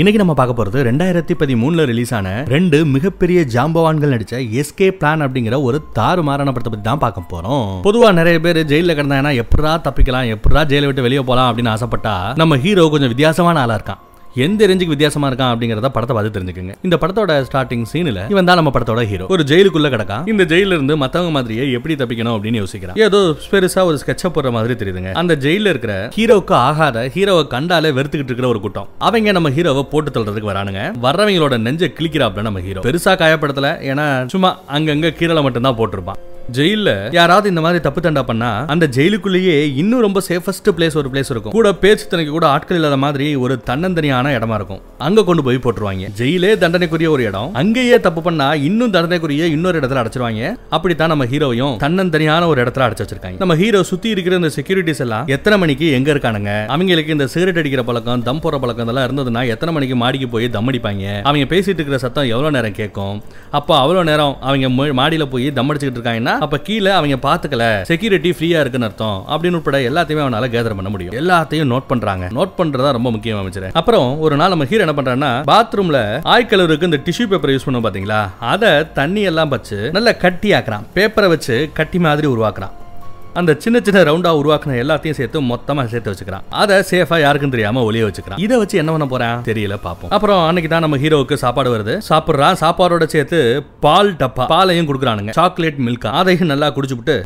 இன்னைக்கு நம்ம பார்க்க போறது ரெண்டாயிரத்தி பதிமூணுல ரிலீஸ் ஆன ரெண்டு மிகப்பெரிய ஜாம்பவான்கள் நடிச்ச எஸ்கே பிளான் அப்படிங்கிற ஒரு தாறுமாறான படத்தை பத்தி தான் பார்க்க போறோம். பொதுவா நிறைய பேர் ஜெயில கிடந்தாங்கன்னா எப்படா தப்பிக்கலாம் எப்படா ஜெயில விட்டு வெளியே போலாம் அப்படின்னு ஆசைப்பட்டா நம்ம ஹீரோ கொஞ்சம் வித்தியாசமான ஆளா இருக்கான். எந்த ரேஞ்சுக்கு வித்தியாசமா இருக்கான் அப்படிங்கறத படத்தை பார்த்து தெரிஞ்சுக்கங்க. இந்த படத்தோட ஸ்டார்டிங் சீன்ல இவன் தான் நம்ம படத்தோட ஹீரோ ஒரு ஜெயிலுக்குள்ள கிடக்கான். இந்த ஜெயில இருந்து மத்தவங்க மாதிரியே எப்படி தப்பிக்கணும் அப்படின்னு யோசிக்கிறான். ஏதோ பெருசா ஒரு ஸ்கெட்சப் போடுற மாதிரி தெரியுதுங்க. அந்த ஜெயில இருக்கிற ஹீரோவுக்கு ஆகாத ஹீரோவை கண்டாலே வெறுத்துக்கிட்டு இருக்கிற ஒரு கூட்டம். அவங்க நம்ம ஹீரோவை போட்டு தள்ளுறதுக்கு வரானுங்க. வர்றவங்களோட நெஞ்ச கிளிக்கிறாப்ல நம்ம ஹீரோ பெருசா காயப்படுத்தல ஏன்னா சும்மா அங்கங்க கீரலை மட்டும்தான் போட்டிருப்பான். ஜெயில யாராவது இந்த மாதிரி தப்பு தண்டா பண்ணா அந்த ஜெயிலுக்குள்ளேயே இன்னும் ரொம்ப சேஃபஸ்ட் பிளேஸ் ஒரு பிளேஸ் இருக்கும். கூட பேச்சு தனக்கு கூட ஆட்கள் இல்லாத மாதிரி ஒரு தன்னந்தனியான இடமா இருக்கும். அங்க கொண்டு போய் போட்டுருவாங்க. ஜெயிலே தண்டனைக்குரிய ஒரு இடம். அங்கேயே தப்பு பண்ணா இன்னும் தண்டனைக்குரிய இன்னொரு இடத்துல அடைச்சிருவாங்க. அப்படித்தான் நம்ம ஹீரோவையும் தன்னந்தனியான ஒரு இடத்துல அடைச்சு வச்சிருக்காங்க. நம்ம ஹீரோ சுத்தி இருக்கிற இந்த செக்யூரிட்டிஸ் எல்லாம் எத்தனை மணிக்கு எங்க இருக்கானுங்க? அவங்களுக்கு இந்த சிகரெட் அடிக்கிற பழக்கம் தம் போற பழக்கம் இதெல்லாம் இருந்ததுன்னா எத்தனை மணிக்கு மாடிக்கு போய் தம் அடிப்பாங்க? அவங்க பேசிட்டு இருக்கிற சத்தம் எவ்வளவு நேரம் கேட்கும்? அப்போ அவ்வளவு நேரம் அவங்க மாடியில போய் தம் அடிச்சுக்கிட்டு இருக்காங்கன்னா அப்ப கீழே அவங்க பாத்துக்கல செக்யூரிட்டி ஃப்ரீயா இருக்குன்னு அர்த்தம். அப்படின்னு உட்பட எல்லாத்தையுமே அவனால கேதர் பண்ண முடியும். எல்லாத்தையும் நோட் பண்றாங்க. நோட் பண்றதா ரொம்ப முக்கியம் அமைச்சர். அப்புறம் ஒரு நாள் நம்ம ஹீரோ என்ன பண்றான்னா பாத்ரூம்ல ஆய்கலருக்கு இந்த டிஷ்யூ பேப்பர் யூஸ் பண்ணுவோம் பாத்தீங்களா? அதை தண்ணி எல்லாம் வச்சு நல்லா கட்டி ஆக்குறான் பேப்பரை வச்சு கட்டி மாதிரி உருவாக்குறான். அந்த சின்ன சின்ன ரவுண்டா உருவாக்குன எல்லாத்தையும் சேர்த்து மொத்தமா சேர்த்து வச்சுக்கிறான். அதை சேஃபா யாருக்கும் தெரியாம ஒளிய வச்சுக்கிறான். இதை வச்சு என்ன பண்ண போகிறான் தெரியல பாப்போம் அப்புறம் அன்னைக்கு தான் நம்ம ஹீரோவுக்கு சாப்பாடு வருது. சாப்பிடுறான். சாப்பாடோட சேர்த்து பால் டப்பா. பாலையும் கொடுக்குறானுங்க. சாக்லேட் மில்க் அதையும் நல்லா குடிச்சுப்புட்டு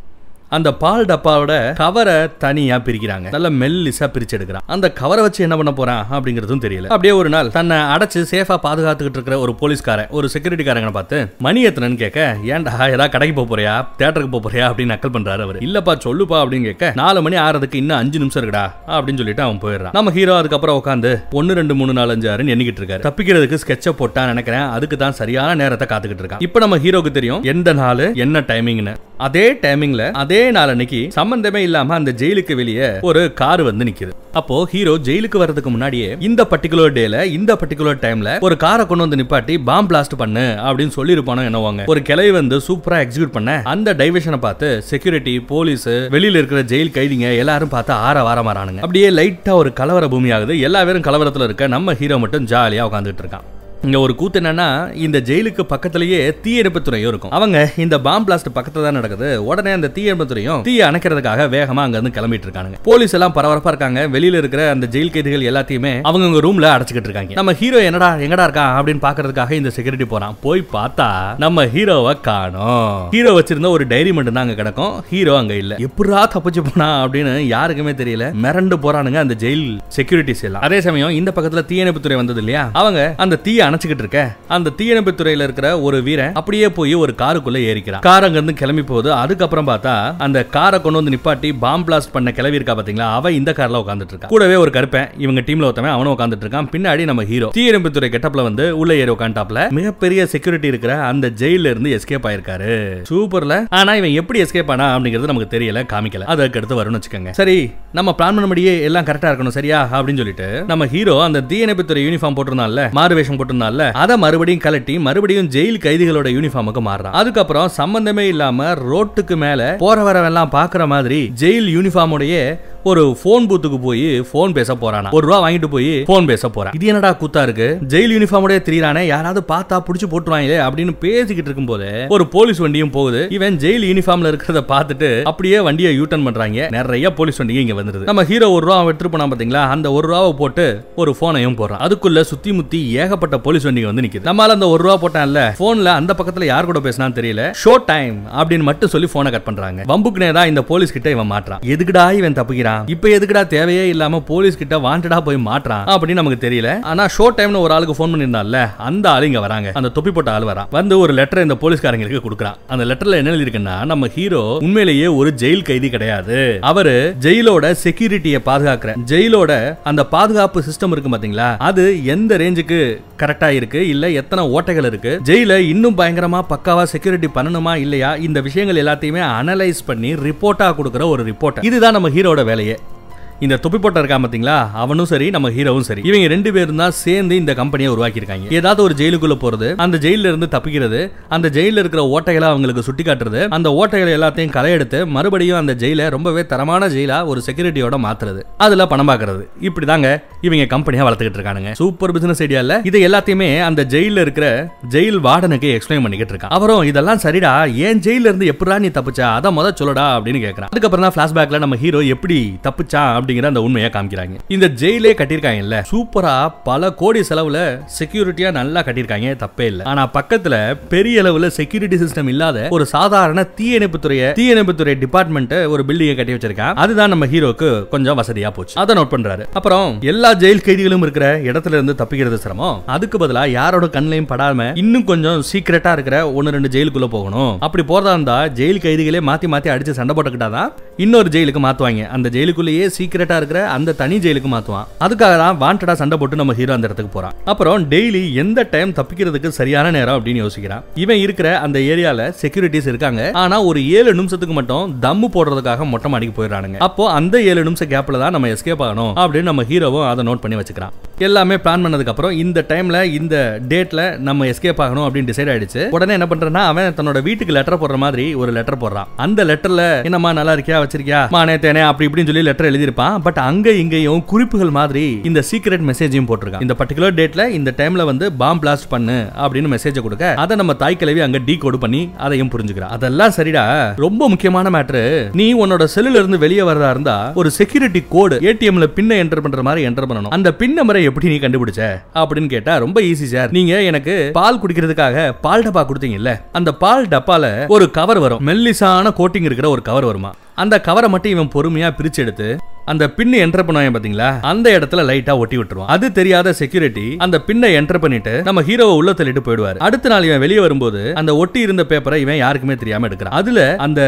அந்த பால் டப்பாவோட கவரை தனியா பிரிக்கிறாங்க. நல்ல மெல்லிசா பிரிச்சு எடுக்கிறான் அந்த கவரை வச்சு என்ன பண்ண போறான் அப்படிங்கிறதும் தெரியல. அப்படியே ஒரு நாள் தன்னை அடைச்சு சேஃபா பாதுகாத்துக்கிட்டு இருக்கிற ஒரு போலீஸ்காரன் ஒரு செக்யூரிட்டிக்காரங்க பார்த்து மணி எத்தனைன்னு கேட்க ஏன்டா ஏதாவது கடைக்கு போக போறியா? தேட்டருக்கு போக போறியா? அப்படின்னு நக்கல் பண்றாரு அவர். இல்லப்பா சொல்லுப்பா அப்படின்னு கேட்க நாலு மணி ஆறதுக்கு இன்னும் அஞ்சு நிமிஷம் இருக்குடா அப்படின்னு சொல்லிட்டு அவன் போயிடுறான். நம்ம ஹீரோ அதுக்கப்புறம் உட்காந்து ஒன்னு ரெண்டு மூணு நாலு அஞ்சு ஆறுன்னு எண்ணிக்கிட்டு இருக்காரு. தப்பிக்கிறதுக்கு ஸ்கெட்ச போட்டா நினைக்கிறேன். அதுக்கு தான் சரியான நேரத்தை காத்துக்கிட்டு இருக்கான். இப்போ நம்ம ஹீரோக்கு தெரியும் எந்த நாள் என்ன டைமிங்னு அதே டைமிங்ல அதே நாள் அன்னைக்கு சம்பந்தமே இல்லாம அந்த ஜெயிலுக்கு வெளியே ஒரு கார் வந்து நிக்குது. அப்போ ஹீரோ ஜெயிலுக்கு வர்றதுக்கு முன்னாடியே இந்த பர்டிகுலர் டேல இந்த பர்டிகுலர் டைம்ல ஒரு காரை கொண்டு வந்து நிப்பாட்டி பாம் பிளாஸ்ட் பண்ணு அப்படின்னு சொல்லிருப்பானோ என்னவாங்க? ஒரு கிளை வந்து சூப்பரா எக்ஸிக்யூட் பண்ண அந்த டைவர்ஷனை பார்த்து செக்யூரிட்டி போலீஸ் வெளியில இருக்கிற ஜெயில் கைதிங்க எல்லாரும் பார்த்து ஆற வார மாறானுங்க. அப்படியே லைட்டா ஒரு கலவர பூமி ஆகுது. எல்லா பேரும் கலவரத்துல இருக்க நம்ம ஹீரோ மட்டும் ஜாலியா உட்காந்துட்டு இருக்கான். இங்க ஒரு கூத்து என்னன்னா இந்த ஜெயிலுக்கு பக்கத்திலேயே தீயணைப்பு துறையும் இருக்கும். அவங்க இந்த பாம் பிளாஸ்ட் பக்கத்துல தான் நடக்குது. உடனே அந்த தீயணைப்பு துறையும் தீய அணைக்கிறதுக்காக வேகமா அங்க இருந்து கிளம்பிட்டு இருக்காங்க போலீஸ் எல்லாம் பரபரப்பா இருக்காங்க. வெளியில இருக்கிற அந்த ஜெயில் கைதிகள் எல்லாத்தையுமே அவங்க ரூம்ல அடைச்சுக்கிட்டு இருக்காங்க. நம்ம ஹீரோ என்னடா எங்கடா இருக்கா அப்படின்னு பாக்குறதுக்காக இந்த செக்யூரிட்டி போறான். போய் பார்த்தா நம்ம ஹீரோவை காணும். ஹீரோ வச்சிருந்த ஒரு டைரி மட்டும் தான் அங்க கிடக்கும். ஹீரோ அங்க இல்ல. எப்படா தப்பிச்சு போனா அப்படின்னு யாருக்குமே தெரியல. மிரண்டு போறானுங்க அந்த ஜெயில் செக்யூரிட்டிஸ் எல்லாம் அதே சமயம் இந்த பக்கத்துல தீயணைப்பு துறை வந்தது இல்லையா? அவங்க அந்த தீய அணைச்சுக்கிட்டு இருக்க? அந்த தீயணைப்பு துறையில இருக்கிற ஒரு வீரன் அப்படியே போய் ஒரு காருக்குள்ள ஏறிக்கிறான். கார் அங்கிருந்து கிளம்பி போகுது அதுக்கப்புறம் பார்த்தா அந்த காரை கொண்டு வந்து நிப்பாட்டி பாம் பிளாஸ்ட் பண்ண கிளவி இருக்கா பாத்தீங்களா அவ இந்த கார்ல உட்காந்துட்டு இருக்கா கூடவே ஒரு கருப்பேன் இவங்க டீம்ல ஒருத்தவன் அவனும் உட்காந்துட்டு இருக்கான். பின்னாடி நம்ம ஹீரோ தீயணைப்பு துறை கெட்டப்ல வந்து உள்ள ஏறி உட்காந்துட்டாப்ல மிகப்பெரிய செக்யூரிட்டி இருக்கிற அந்த ஜெயில இருந்து எஸ்கேப் ஆயிருக்காரு. சூப்பர்ல. ஆனா இவன் எப்படி எஸ்கேப் ஆனா அப்படிங்கிறது நமக்கு தெரியல காமிக்கல. அதுக்கு அடுத்து வரும்னு வச்சுக்கோங்க. சரி நம்ம பிளான் பண்ணபடியே எல்லாம் கரெக்டா இருக்கணும் சரியா? அப்படின்னு சொல்லிட்டு நம்ம ஹீரோ அந்த தீயணைப்பு துறை யூனிஃபார்ம் போட்டிருந்தான்ல மாறு வேஷம் சொன்னால அதை மறுபடியும் கலட்டி மறுபடியும் ஜெயில் கைதிகளோட யூனிஃபார்முக்கு மாறுறான். அதுக்கப்புறம் சம்பந்தமே இல்லாம ரோட்டுக்கு மேல போற வரவெல்லாம் பாக்குற மாதிரி ஜெயில் யூனிஃபார்முடைய ஒரு போன் பூத்துக்கு போய் போன் பேச போறானா? ஒரு ரூபா வாங்கிட்டு போய் போன் பேச போறான் இது என்னடா கூத்தா இருக்கு? ஜெயில் யூனிஃபார்ம் உடைய திரியறானே? யாராவது பார்த்தா புடிச்சு போட்டுருவாங்களே அப்படின்னு பேசிக்கிட்டு இருக்கும்போது ஒரு போலீஸ் வண்டியும் போகுது. இவன் ஜெயில் யூனிஃபார்ம்ல இருக்கிறத பார்த்துட்டு அப்படியே வண்டியை யூ பண்றாங்க. நிறைய போலீஸ் வண்டிங்க இங்க வந்துருது. நம்ம ஹீரோ ஒரு ரூபா எடுத்துட்டு போனா பாத்தீங்களா? அந்த ஒரு ரூபாவை போட்டு ஒரு போனையும் போடுறான். அதுக்குள்ள சுத்தி முத்தி ஏகப்பட்ட போலீஸ் வண்டிங்க வந்து நிக்குது. நம்மளால அந்த ஒரு ரூபா போட்டான்ல போன்ல அந்த பக்கத்துல யார் கூட பேசினா தெரியல. ஷோ டைம் அப்படின்னு மட்டும் சொல்லி போனை கட் பண்றாங்க. வம்புக்குனே தான் இந்த போலீஸ் கிட்ட இவன் மாட்டான் எதுக்குடா இவன் தப்பிக்கிறான் இப்ப எதுக்குடா தேவையே இல்லாம போலீஸ் கிட்ட வாண்டடா போய் மாட்டான் அப்படின்னு நமக்கு தெரியல. ஆனா ஷோ டைம்னு ஒரு ஆளுக்கு ஃபோன் பண்ணிருந்தான்ல அந்த ஆளு இங்க வராங்க. அந்த தொப்பி போட்ட ஆள் வரான் வந்து ஒரு லெட்டர் இந்த போலீஸ்காரங்களுக்கு கொடுக்குறான். அந்த லெட்டர்ல என்ன எழுதிருக்குன்னா நம்ம ஹீரோ உண்மையிலேயே ஒரு ஜெயில் கைதி கிடையாது. அவரு ஜெயிலோட செக்யூரிட்டியை பாதுகாக்கிற. ஜெயிலோட அந்த பாதுகாப்பு சிஸ்டம் இருக்கு பாத்தீங்களா? அது எந்த ரேஞ்சுக்கு கரெக்டா இருக்கு? இல்ல எத்தனை ஓட்டைகள் இருக்கு? ஜெயில இன்னும் பயங்கரமா பக்காவா செக்யூரிட்டி பண்ணணுமா? இல்லையா? இந்த விஷயங்கள் எல்லாத்தையுமே அனலைஸ் பண்ணி ரிப்போர்ட்டா கொடுக்குற ஒரு ரிப்போர்ட் இதுதான் நம்ம ஹீரோட வேலை. வேலையே இந்த தொப்பி போட்ட இருக்கா பாத்தீங்களா? அவனும் சரி நம்ம ஹீரோவும் சரி. இவங்க ரெண்டு பேரும் தான் சேர்ந்து இந்த கம்பெனியை உருவாக்கியிருக்காங்க. ஏதாவது ஒரு ஜெயிலுக்குள்ள போறது அந்த ஜெயில இருந்து தப்பிக்கிறது அந்த ஜெயில இருக்கிற ஓட்டைகளை அவங்களுக்கு சுட்டி காட்டுறது அந்த ஓட்டைகளை எல்லாத்தையும் களையெடுத்து மறுபடியும் அந்த ஜெயில ரொம்பவே தரமான ஜெயிலா ஒரு செக்யூரிட்டியோட மாத்துறது. அதுல பணம் பாக்குறது. இப்படிதாங்க இவங்க கம்பெனியா வளர்த்துக்கிட்டு இருக்கானுங்க. சூப்பர் பிசினஸ் ஐடியா இல்ல. இது எல்லாத்தையுமே அந்த ஜெயில இருக்கிற ஜெயில் வார்டனுக்கு எக்ஸ்பிளைன் பண்ணிக்கிட்டு இருக்கான். அப்புறம் இதெல்லாம் சரிடா. ஏன் ஜெயில இருந்து எப்படா நீ தப்பிச்சா? அதை முதல் சொல்லடா. அப்படின்னு கேட்கறான் அதுக்கப்புறம் தான் பிளாஷ்பேக்ல நம்ம ஹீரோ எப்படி தப்பிச்சான் அப்படிங்கிற அந்த உண்மையை காமிக்கிறாங்க. இந்த ஜெயிலே கட்டியிருக்காங்கல்ல சூப்பரா பல கோடி செலவுல செக்யூரிட்டியா நல்லா கட்டியிருக்காங்க தப்பே இல்ல. ஆனா பக்கத்துல பெரிய அளவுல செக்யூரிட்டி சிஸ்டம் இல்லாத ஒரு சாதாரண தீயணைப்பு துறைய தீயணைப்பு துறை டிபார்ட்மெண்ட் ஒரு பில்டிங்கை கட்டி வச்சிருக்கான். அதுதான் நம்ம ஹீரோக்கு கொஞ்சம் வசதியா போச்சு. அதை நோட் பண்றாரு. அப்புறம் எல்லா ஜெயில் கைதிகளும் இருக்கிற இடத்துல இருந்து தப்பிக்கிறது சிரமம். அதுக்கு பதிலா யாரோட கண்ணையும் படாம இன்னும் கொஞ்சம் சீக்கிரட்டா இருக்கிற ஒன்னு ரெண்டு ஜெயிலுக்குள்ள போகணும். அப்படி போறதா இருந்தா ஜெயில் கைதிகளே மாத்தி மாத்தி அடிச்சு சண்டை போட்டுக்கிட்டாதான் இன்னொரு ஜெயிலுக்கு மாத்துவாங்க. அந்த ஜெயிலுக்குள்ளேயே சீக்கிரம் சீக்கிரட்டா இருக்கிற அந்த தனி ஜெயிலுக்கு மாத்துவான். அதுக்காக தான் வாண்டடா சண்டை போட்டு நம்ம ஹீரோ அந்த இடத்துக்கு போறான். அப்புறம் டெய்லி எந்த டைம் தப்பிக்கிறதுக்கு சரியான நேரம் அப்படின்னு யோசிக்கிறான். இவன் இருக்கிற அந்த ஏரியால செக்யூரிட்டிஸ் இருக்காங்க. ஆனா ஒரு ஏழு நிமிஷத்துக்கு மட்டும் தம்மு போடுறதுக்காக மொட்டை மாடிக்கு போயிடுறானுங்க. அப்போ அந்த ஏழு நிமிஷம் கேப்ல தான் நம்ம எஸ்கேப் ஆகணும் அப்படின்னு நம்ம ஹீரோவும் அதை நோட் பண்ணி வச்சுக்கிறான். எல்லாமே பிளான் பண்ணதுக்கு அப்புறம் இந்த டைம்ல இந்த டேட்ல நம்ம எஸ்கேப் ஆகணும் அப்படின்னு டிசைட் ஆயிடுச்சு. உடனே என்ன பண்றேன்னா அவன் தன்னோட வீட்டுக்கு லெட்டர் போடுற மாதிரி ஒரு லெட்டர் போடுறான். அந்த லெட்டர்ல என்னம்மா நல்லா இருக்கியா? வச்சிருக்கியா? மானே தேனே அப்படி இப்படின்னு சொல்லி லெட்டர் எழுதியிருப்பான். பட் அங்க இங்கேயும் குறிப்புகள் மாதிரி இந்த சீக்ரெட் மெசேஜையும் போட்டிருக்கான். இந்த பர்டிகுலர் டேட்ல இந்த டைம்ல வந்து பாம் பிளாஸ்ட் பண்ணு அப்படின்னு மெசேஜ் கொடுக்க அதை நம்ம தாய் கிழவி அங்க டீ கோடு பண்ணி அதையும் புரிஞ்சுக்கிற. அதெல்லாம் சரிடா. ரொம்ப முக்கியமான மேட்ரு நீ உன்னோட செல்லுல இருந்து வெளியே வர்றதா இருந்தா ஒரு செக்யூரிட்டி கோடு ஏடிஎம்ல பின்ன என்டர் பண்ற மாதிரி என்டர் பண்ணணும். அந்த பின் நம்பரை எப்படி நீ கண்டுபிடிச்ச? அப்படின்னு கேட்டா ரொம்ப ஈஸி சார் நீங்க எனக்கு பால் குடிக்கிறதுக்காக பால் டப்பா கொடுத்தீங்கல்ல அந்த பால் டப்பால ஒரு கவர் வரும். மெல்லிசான கோட்டிங் இருக்கிற ஒரு கவர் வருமா? அந்த கவரை மட்டும் இவன் பொறுமையா பிரிச்சு எடுத்து அந்த பின்னு என்டர் பண்ணுவாங்க பாத்தீங்களா? அந்த இடத்துல லைட்டா ஒட்டி விட்டுருவோம் அது தெரியாத செக்யூரிட்டி அந்த பின்னை என்டர் பண்ணிட்டு நம்ம ஹீரோவை உள்ள தள்ளிட்டு போயிடுவாரு. அடுத்த நாள் இவன் வெளியே வரும்போது அந்த ஒட்டி இருந்த பேப்பரை இவன் யாருக்குமே தெரியாம எடுக்கிறான். அதுல அந்த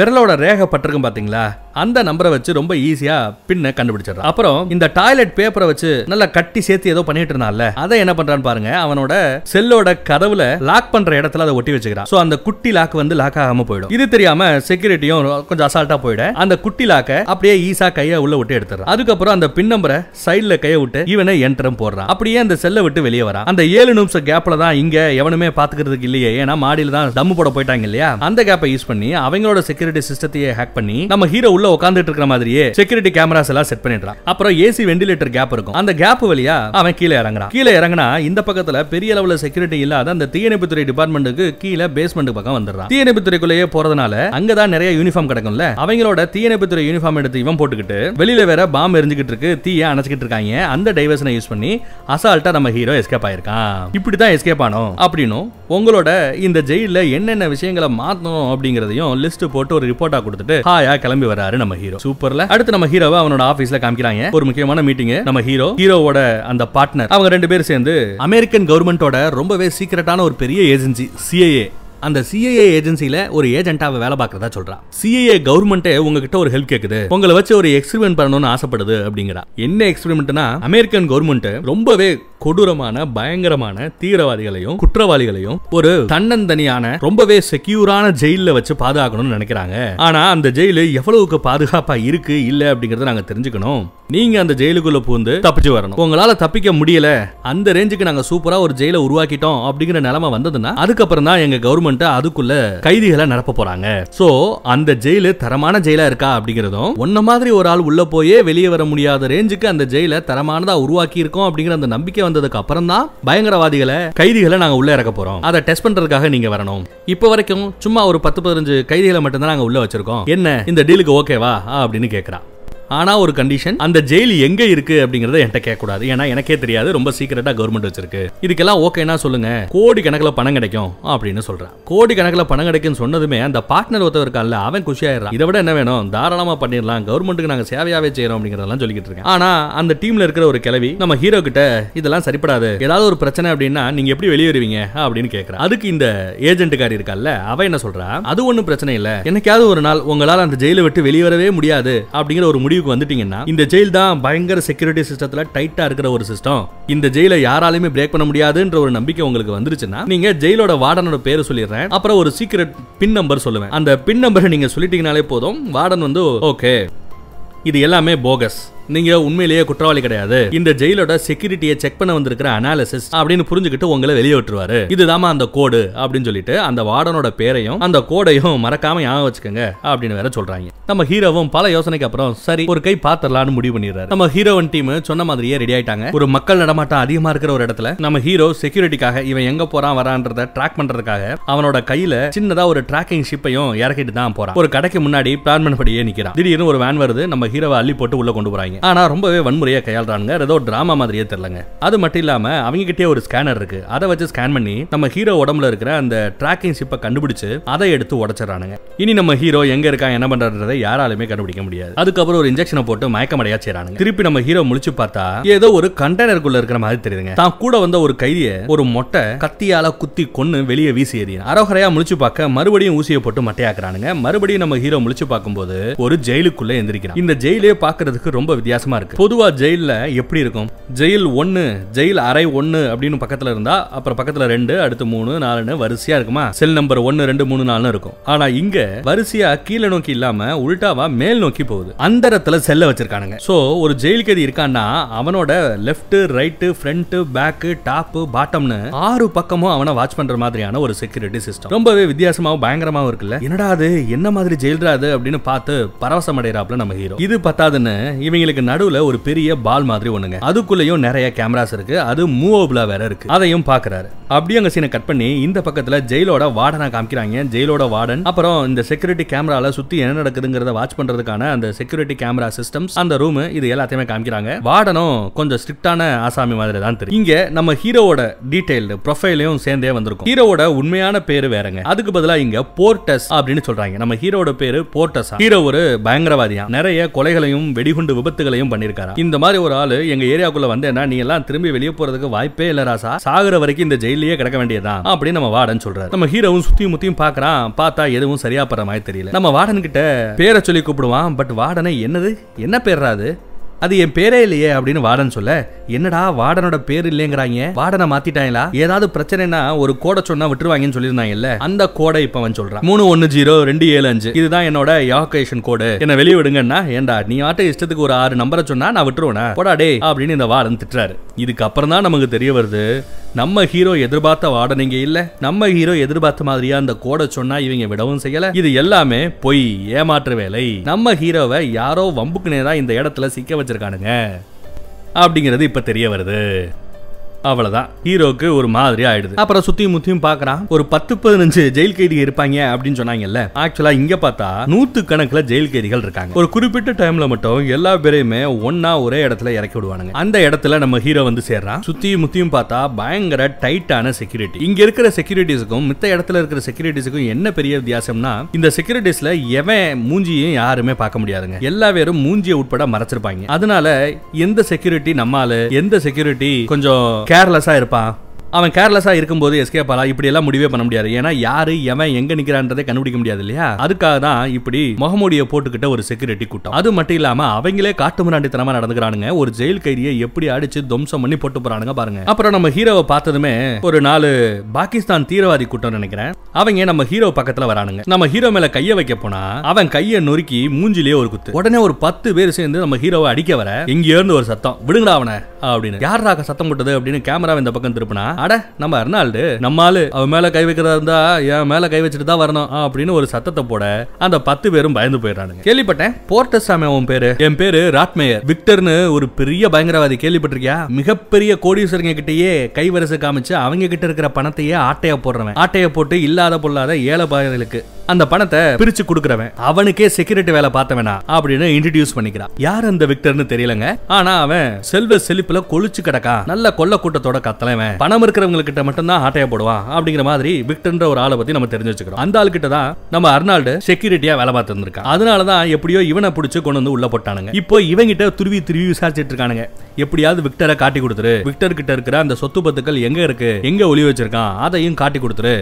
விரலோட ரேகை பட்டிருக்கும் பாத்தீங்களா? அந்த நம்பரை வச்சு ரொம்ப ஈஸியா பின்ன கண்டுபிடிச்சிடறான். அப்புறம் இந்த டாய்லெட் பேப்பரை வச்சு நல்லா கட்டி சேர்த்து ஏதோ பண்ணிட்டு இருந்தான்ல அதை என்ன பண்றான்னு பாருங்க. அவனோட செல்லோட கதவுல லாக் பண்ற இடத்துல அதை ஒட்டி வச்சுக்கிறான். சோ அந்த குட்டி லாக் வந்து லாக் ஆகாம போயிடும். இது தெரியாம செக்யூரிட்டியும் கொஞ்சம் அசால்ட்டா போயிட அந்த குட்டி லாக்க அப்படியே ஈஸா கையை உள்ள விட்டு எடுத்துறான் அதுக்கப்புறம் அந்த பின் நம்பரை சைடுல கையை விட்டு இவனை என்ட்ரம் போடுறான். அப்படியே அந்த செல்லை விட்டு வெளியே வரான். அந்த ஏழு நிமிஷம் கேப்ல தான் இங்க எவனுமே பாத்துக்கிறதுக்கு இல்லையே. ஏன்னா மாடியில தான் தம்மு போட போயிட்டாங்க இல்லையா? அந்த கேப்பை யூஸ் பண்ணி அவங்களோட செக்யூரிட்டி சிஸ்டத்தையே ஹேக் பண்ணி நம்ம ஹீரோ உள்ள உட்காந்துட்டு இருக்கிற மாதிரியே செக்யூரிட்டி கேமராஸ் எல்லாம் செட் பண்ணிடுறான். அப்புறம் ஏசி வெண்டிலேட்டர் கேப் இருக்கும். அந்த கேப் வழியா அவன் கீழே இறங்குறான். கீழே இறங்குனா இந்த பக்கத்துல பெரிய அளவுல செக்யூரிட்டி இல்லாத அந்த தீயணைப்புத்துறை டிபார்ட்மெண்ட்டுக்கு கீழே பேஸ்மெண்ட் பக்கம் வந்துடுறான். தீயணைப்புத்துறைக்குள்ளேயே போறதுனால அங்கதான் நிறைய யூனிஃபார்ம் கிடக்கும்ல? அவங்களோட தீயணைப்புத்துறை யூனிஃபார்ம் எடுத்து இவன் போட்டுக்கிட்டு வெளியில வேற பாம் எரிஞ்சுக்கிட்டு இருக்கு தீய அணைச்சிக்கிட்டு இருக்காங்க. அந்த டைவர்ஷனை யூஸ் பண்ணி அசால்ட்டா நம்ம ஹீரோ எஸ்கேப் ஆயிருக்கான். இப்படி தான் எஸ்கேப் ஆனோம். அப்படின்னும் உங்களோட இந்த ஜெயில என்னென்ன விஷயங்களை மாத்தணும் அப்படிங்கறதையும் லிஸ்ட் போட்டு ஒரு ரிப்போர்ட்டா கொடுத்துட்டு ஹாயா கிளம்பி வராரு நம்ம ஹீரோ சூப்பர்ல அடுத்து நம்ம ஹீரோவை அவனோட ஆபீஸ்ல காமிக்கிறாங்க. ஒரு முக்கியமான மீட்டிங் நம்ம ஹீரோ ஹீரோவோட அந்த பார்ட்னர் அவங்க ரெண்டு பேரும் சேர்ந்து அமெரிக்கன் கவர்மெண்டோட ரொம்பவே சீக்கிரட்டான ஒரு பெரிய ஏஜென்சி சிஏஏ அந்த சிஐஏ ஏஜென்சியில ஒரு ஏஜென்ட்டாவை வேலை பார்க்கறதா சொல்றான் சிஐஏ கவர்மெண்ட்டே உங்ககிட்ட ஒரு ஹெல்ப் கேக்குது. உங்களை வச்சு ஒரு எக்ஸ்பெரிமெண்ட் பண்ணணும்னு ஆசைப்படுது அப்படிங்கிறா. என்ன எக்ஸ்பெரிமெண்ட்னா அமெரிக்கன் கவர்மெண்ட் ரொம்பவே கொடூரமான பயங்கரமான தீவிரவாதிகளையும் குற்றவாளிகளையும் ஒரு தன்னந்தனியான ரொம்பவே செக்யூரான ஜெயில வச்சு பாதுகாக்கணும்னு நினைக்கிறாங்க. ஆனா அந்த ஜெயிலு எவ்வளவுக்கு பாதுகாப்பா இருக்கு இல்ல அப்படிங்கறத நாங்க தெரிஞ்சுக்கணும். நீங்க அந்த ஜெயிலுக்குள்ள பூந்து தப்பிச்சு வரணும். உங்களால தப்பிக்க முடியல. அந்த ரேஞ்சுக்கு நாங்க சூப்பரா ஒரு ஜெயில உருவாக்கிட்டோம் அப்படிங்கிற நிலைமை வந்ததுன்னா அதுக்கப்புறம் தான் எங்க கவர்மெண்ட் அதுக்குள்ள கைதிகளை நிரப்ப போறாங்க. சோ அந்த ஜெயிலு தரமான ஜெயிலா இருக்கா அப்படிங்கறதும் ஒன்ன மாதிரி ஒரு ஆள் உள்ள போயே வெளியே வர முடியாத ரேஞ்சுக்கு அந்த ஜெயில தரமானதா உருவாக்கி இருக்கோம் அப்படிங்கிற அந்த நம்பிக்கை வந்ததுக்கு அப்புறம் தான் பயங்கரவாதிகளை கைதிகளை நாங்க உள்ள இறக்க போறோம். அதை டெஸ்ட் பண்றதுக்காக நீங்க வரணும். இப்ப வரைக்கும் சும்மா ஒரு பத்து பதினஞ்சு கைதிகளை மட்டும்தான் நாங்க உள்ள வச்சிருக்கோம். என்ன இந்த டீலுக்கு ஓகேவா அப்படின்னு கேக்குறா. ஆனா ஒரு கண்டிஷன் அந்த ஜெயில் எங்க இருக்கு அப்படிங்கறத என்கிட்ட கேட்க கூடாது ஏன்னா எனக்கே தெரியாது ரொம்ப சீக்கிரட்டா கவர்மெண்ட் வச்சிருக்கு. இதுக்கெல்லாம் ஓகேனா சொல்லுங்க கோடி கணக்கில் பணம் கிடைக்கும் அப்படின்னு சொல்றான் கோடி கணக்கில் பணம் கிடைக்கும்னு சொன்னதுமே அந்த பார்ட்னர் ஒருத்தர் இருக்கான்ல அவன் குஷியாயிடுறான். இதை விட என்ன வேணும்? தாராளமா பண்ணிடலாம் கவர்மெண்ட்டுக்கு நாங்கள் சேவையாவே செய்யறோம் அப்படிங்கறதெல்லாம் சொல்லிக்கிட்டு இருக்கேன். ஆனா அந்த டீம்ல இருக்கிற ஒரு கிளவி நம்ம ஹீரோ கிட்ட இதெல்லாம் சரிப்படாது. ஏதாவது ஒரு பிரச்சனை அப்படின்னா நீங்க எப்படி வெளியே வருவீங்க அப்படின்னு கேட்கறான் அதுக்கு இந்த ஏஜென்ட்டுக்காரி இருக்கால்ல அவ என்ன சொல்றா? அது ஒன்றும் பிரச்சனை இல்லை. என்னைக்காவது ஒரு நாள் உங்களால் அந்த ஜெயிலை விட்டு வெளியே வரவே முடியாது அப்படிங்கிற ஒரு முடிவு முடிவுக்கு வந்துட்டீங்கன்னா இந்த ஜெயில் தான் பயங்கர செக்யூரிட்டி சிஸ்டத்துல டைட்டா இருக்கிற ஒரு சிஸ்டம் இந்த ஜெயிலை யாராலையுமே பிரேக் பண்ண முடியாதுன்ற ஒரு நம்பிக்கை உங்களுக்கு வந்துருச்சுன்னா நீங்க ஜெயிலோட வார்டனோட பேரு சொல்லிடுறேன். அப்புறம் ஒரு சீக்ரெட் பின் நம்பர் சொல்லுவேன். அந்த பின் நம்பரை நீங்க சொல்லிட்டீங்கனாலே போதும். வார்டன் வந்து ஓகே இது எல்லாமே போகஸ் நீங்க உண்மையிலேயே குற்றவாளி கிடையாது. இந்த ஜெயிலோட செக்யூரிட்டியை செக் பண்ண வந்திருக்கிற அனாலிசிஸ் அப்படின்னு புரிஞ்சுக்கிட்டு உங்களை வெளியே விட்டுருவாரு இதுதாம்மா அந்த கோடு அப்படின்னு சொல்லிட்டு அந்த வார்டனோட பேரையும் அந்த கோடையும் மறக்காம ஞாபகம் வச்சுக்கோங்க அப்படின்னு வேற சொல்றாங்க. நம்ம ஹீரோவும் பல யோசனைக்கு அப்புறம் சரி ஒரு கை பாத்திரலாம்னு முடிவு பண்ணிடுறாரு. நம்ம ஹீரோவன் டீம் சொன்ன மாதிரியே ரெடி ஆயிட்டாங்க. ஒரு மக்கள் நடமாட்டம் அதிகமா இருக்கிற ஒரு இடத்துல நம்ம ஹீரோ செக்யூரிட்டிக்காக இவன் எங்க போறான் வரான்றத ட்ராக் பண்றதுக்காக அவனோட கையில சின்னதா ஒரு டிராக்கிங் ஷிப்பையும் இறக்கிட்டு தான் போறான். ஒரு கடைக்கு முன்னாடி பிளான் பண்ணபடியே நிக்கிறான். திடீர்னு ஒரு வேன் வருது நம்ம ஹீரோவை அள்ளி போட்டு உள்ள கொண்டு போறாங்க. ஆனா ரொம்பவே வன்முறையா கையாளுறாங்க ஏதோ டிராமா மாதிரியே தெரியலங்க. அது மட்டும் இல்லாம அவங்க கிட்டே ஒரு ஸ்கேனர் இருக்கு. அதை வச்சு ஸ்கேன் பண்ணி நம்ம ஹீரோ உடம்புல இருக்கிற அந்த ட்ராக்கிங் ஷிப்பை கண்டுபிடிச்சு அதை எடுத்து உடைச்சிடறானுங்க. இனி நம்ம ஹீரோ எங்க இருக்கான் என்ன பண்றதை யாராலுமே கண்டுபிடிக்க முடியாது. அதுக்கப்புறம் ஒரு இன்ஜெக்ஷனை போட்டு மயக்கமடையா செய்யறாங்க திருப்பி நம்ம ஹீரோ முழிச்சு பார்த்தா ஏதோ ஒரு கண்டெய்னருக்குள்ள இருக்கிற மாதிரி தெரியுதுங்க. தான் கூட வந்த ஒரு கைதிய ஒரு மொட்டை கத்தியால குத்தி கொன்னு வெளியே வீசி எறிய அரோகரையா முழிச்சு பார்க்க மறுபடியும் ஊசியை போட்டு மட்டையாக்குறானுங்க. மறுபடியும் நம்ம ஹீரோ முழிச்சு பார்க்கும்போது ஒரு ஜெயிலுக்குள்ள எந்திரிக்கிறான். இந்த ஜெயிலே பாக்குறதுக்கு ரொம்ப வித்தியாசமாக இருக்கு. பொதுவாக ஜெயிலில் எப்படி இருக்கும்? ஜெயில் ஒன்னு ஜெயில் அறை ஒன்னு அப்படின்னு பக்கத்தில் இருந்தால் அப்புறம் பக்கத்தில் ரெண்டு அடுத்து மூணு நாலுன்னு வரிசையா இருக்குமா? செல் நம்பர் ஒன்னு ரெண்டு மூணு நாலுன்னு இருக்கும். ஆனால் இங்கே வரிசையாக கீழே நோக்கி இல்லாமல் உள்டாவாக மேல் நோக்கி போகுது. அந்த இடத்துல செல்ல வச்சிருக்கானுங்க. ஸோ ஒரு ஜெயில் கைதி இருக்கான்னா அவனோட left right front back top பாட்டம்னு ஆறு பக்கமும் அவனை வாட்ச் பண்ணுற மாதிரியான ஒரு செக்யூரிட்டி சிஸ்டம் ரொம்பவே வித்தியாசமாகவும் பயங்கரமாகவும் இருக்குல்ல? என்னடா அது? என்ன மாதிரி ஜெயில்ரா அது? அப்படின்னு பார்த்து பரவசம் அடைகிறாப்புல நம்ம ஹீரோ இது பத்தாதுன்னு இவங்களுக்கு இதுக்கு நடுவுல ஒரு பெரிய பால் மாதிரி ஒண்ணுங்க. அதுக்குள்ளேயும் நிறைய கேமராஸ் இருக்கு. அது மூவபிளா வேற இருக்கு. அதையும் பாக்குறாரு. அப்படியே அங்க சீனை கட் பண்ணி இந்த பக்கத்துல ஜெயிலோட வார்டனா காமிக்கிறாங்க. ஜெயிலோட வார்டன் அப்புறம் இந்த செக்யூரிட்டி கேமரால சுத்தி என்ன நடக்குதுங்கிறத வாட்ச் பண்றதுக்கான அந்த செக்யூரிட்டி கேமரா சிஸ்டம்ஸ் அந்த ரூம் இது எல்லாத்தையுமே காமிக்கிறாங்க. வார்டனும் கொஞ்சம் ஸ்ட்ரிக்டான ஆசாமி மாதிரி தான் தெரியும். இங்க நம்ம ஹீரோவோட டீடைல்டு ப்ரொஃபைலையும் சேர்ந்தே வந்திருக்கும். ஹீரோவோட உண்மையான பேரு வேறங்க. அதுக்கு பதிலா இங்க போர்ட்டஸ் அப்படின்னு சொல்றாங்க. நம்ம ஹீரோவோட பேரு போர்ட்டஸ் ஹீரோ ஒரு பயங்கரவாதியா நிறைய கொலைகளையும் வெடிகுண்டு விபத்து விபத்துகளையும் பண்ணிருக்காரா? இந்த மாதிரி ஒரு ஆளு எங்க ஏரியாக்குள்ள வந்தேன்னா நீ எல்லாம் திரும்பி வெளியே போறதுக்கு வாய்ப்பே இல்ல ராசா சாகுற வரைக்கும் இந்த ஜெயிலேயே கிடக்க வேண்டியதான் அப்படின்னு நம்ம வார்டன் சொல்றாரு. நம்ம ஹீரோவும் சுத்தியும் முத்தியும் பாக்குறான். பார்த்தா எதுவும் சரியா படுற மாதிரி தெரியல. நம்ம வார்டன் கிட்ட பேரை சொல்லி கூப்பிடுவான். பட் வார்டனை என்னது? என்ன பேர்றாது அது என் பேரே இல்லையே அப்படின்னு வார்டன் சொல்ல என்னடா வார்டனோட பேர் இல்லைங்கிறாங்க? வார்டனை மாத்திட்டாங்களா? ஏதாவது பிரச்சனைனா ஒரு கோடை சொன்னா விட்டுருவாங்கன்னு சொல்லியிருந்தாங்கல்ல அந்த கோடை இப்ப அவன் சொல்றான். மூணு ஒன்னு ஜீரோ ரெண்டு ஏழு அஞ்சு. இதுதான் என்னோட யாக்கேஷன் கோடு என்ன வெளியே விடுங்கன்னா ஏன்டா நீ ஆட்ட இஷ்டத்துக்கு ஒரு ஆறு நம்பரை சொன்னா நான் விட்டுருவேனா? போடா டே அப்படின்னு இந்த வார்டன் திட்டுறாரு. இதுக்கு அப்புறம் தான் நமக்கு தெரிய வருது நம்ம ஹீரோ எதிர்பார்த்த வார்டன் இங்க இல்ல. நம்ம ஹீரோ எதிர்பார்த்த மாதிரியா அந்த கோடை சொன்னா இவங்க விடவும் செய்யல. இது எல்லாமே பொய் ஏமாற்று வேலை. நம்ம ஹீரோவை யாரோ வம்புக்குனே தான் இந்த இடத்துல சிக்க வச்சிருக்கானுங்க. அப்படிங்கிறது இப்ப தெரிய வருது. அவ்வளவுதான். ஹீரோக்கு ஒரு மாதிரி ஆயிடுது. அப்புறம் சுத்தியும் முத்தியும் பாக்குறான். ஒரு பத்து பதினஞ்சு ஜெயில் கைதி இருப்பாங்க அப்படின்னு சொன்னாங்கல்ல. ஆக்சுவலா இங்க பார்த்தா நூத்து கணக்குல ஜெயில் கைதிகள் இருக்காங்க. ஒரு குறிப்பிட்ட டைம்ல மட்டும் எல்லா பேரையுமே ஒன்னா ஒரே இடத்துல இறக்கி விடுவானுங்க. அந்த இடத்துல நம்ம ஹீரோ வந்து சேர்றான். சுத்தியும் முத்தியும் பார்த்தா பயங்கர டைட்டான செக்யூரிட்டி இங்க இருக்கிற செக்யூரிட்டிஸுக்கும் மித்த இடத்துல இருக்கிற செக்யூரிட்டிஸுக்கும் என்ன பெரிய வித்தியாசம்னா இந்த செக்யூரிட்டிஸ்ல எவன் மூஞ்சியும் யாருமே பார்க்க முடியாதுங்க. எல்லா பேரும் மூஞ்சியை உட்பட மறைச்சிருப்பாங்க. அதனால எந்த செக்யூரிட்டி நம்மால எந்த செக்யூரிட்டி கொஞ்சம் கேர்லெஸ்ஸாக இருப்பான் அவன் கேர்லெஸ்ஸாக இருக்கும்போது எஸ்கேப் ஆகலாம். இப்படி எல்லாம் முடிவே பண்ண முடியாது. ஏன்னா யாரு எவன் எங்க நிக்கிறான்றதை கண்டுபிடிக்க முடியாது இல்லையா? அதுக்காக தான் இப்படி முகமூடியை போட்டுக்கிட்ட ஒரு செக்யூரிட்டி கூட்டம். அது மட்டும் இல்லாம அவங்களே காட்டு முன்னாடித்தனமா நடந்துக்கிறானுங்க. ஒரு ஜெயில் கைதியை எப்படி அடிச்சு துவம்சம் பண்ணி போட்டு போறானுங்க பாருங்க. அப்புறம் நம்ம ஹீரோவை பார்த்ததுமே ஒரு நாலு பாகிஸ்தான் தீவிரவாதி கூட்டம் நினைக்கிறேன். அவங்க நம்ம ஹீரோ பக்கத்துல வரானுங்க. நம்ம ஹீரோ மேல கைய வைக்க போனா அவன் கைய நொறுக்கி மூஞ்சிலேயே ஒரு குத்து. உடனே ஒரு பத்து பேர் சேர்ந்து நம்ம ஹீரோவை அடிக்க வர இங்க இருந்து ஒரு சத்தம் விடுங்கடா அவனை அப்படின்னு. யாரா சத்தம் போட்டது அப்படின்னு கேமரா இந்த பக்கம் திருப்பினா அட நம்ம அர்னால்டு நம்ம ஆளு. அவன் மேல கை வைக்கிறதா இருந்தா என் மேல கை வச்சுட்டு தான் வரணும் அப்படின்னு ஒரு சத்தத்தை போட அந்த பத்து பேரும் பயந்து போயிடுறானுங்க. கேள்விப்பட்டேன். போர்ட்டஸ் சாமி அவன் பேரு? என் பேரு ராட்மேயர். விக்டர்னு ஒரு பெரிய பயங்கரவாதி கேள்விப்பட்டிருக்கியா? மிகப்பெரிய கோடீஸ்வரங்க கிட்டேயே கைவரிசை காமிச்சு அவங்க கிட்ட இருக்கிற பணத்தையே ஆட்டையா போடுறவன். ஆட்டையை போட்டு இல்லாத பொல்லாத ஏழை பாயர்களுக்கு அந்த பணத்தை பிரிச்சு கொடுக்கறவன். அவனுக்கே செக்யூரிட்டி வேலை பார்த்தவனா அப்படின்னு இன்ட்ரடியூஸ் பண்ணிக்கிறான். யார் அந்த விக்டர்னு தெரியலங்க. ஆனா அவன் செல்வ செழிப்புல கொளிச்சு கிடக்கா. நல்ல கொல்ல கூட்டத்தோட கத்தலவன். பணம் இருக்கிறவங்க கிட்ட மட்டும் தான் ஆட்டைய போடுவான் அப்படிங்கிற மாதிரி விக்டர்ன்ற ஒரு ஆளை பத்தி நம்ம தெரிஞ்சு வச்சுக்கிறோம். அந்த ஆள் கிட்ட தான் நம்ம அர்னால்டு செக்யூரிட்டியா வேலை பார்த்து இருந்திருக்கான் அதனாலதான் எப்படியோ இவனை பிடிச்சு கொண்டு வந்து உள்ள போட்டானுங்க. இப்போ இவங்கிட்ட துருவி துருவி விசாரிச்சிட்டு இருக்கானுங்க. எப்படியாவது விக்டரை காட்டி கொடுத்துரு. விக்டர் கிட்ட இருக்கிற அந்த சொத்து பத்துக்கள் எங்க இருக்கு? எங்க ஒளி வச்சிருக்கான்? அதையும் காட்டி கொடுத்துரு.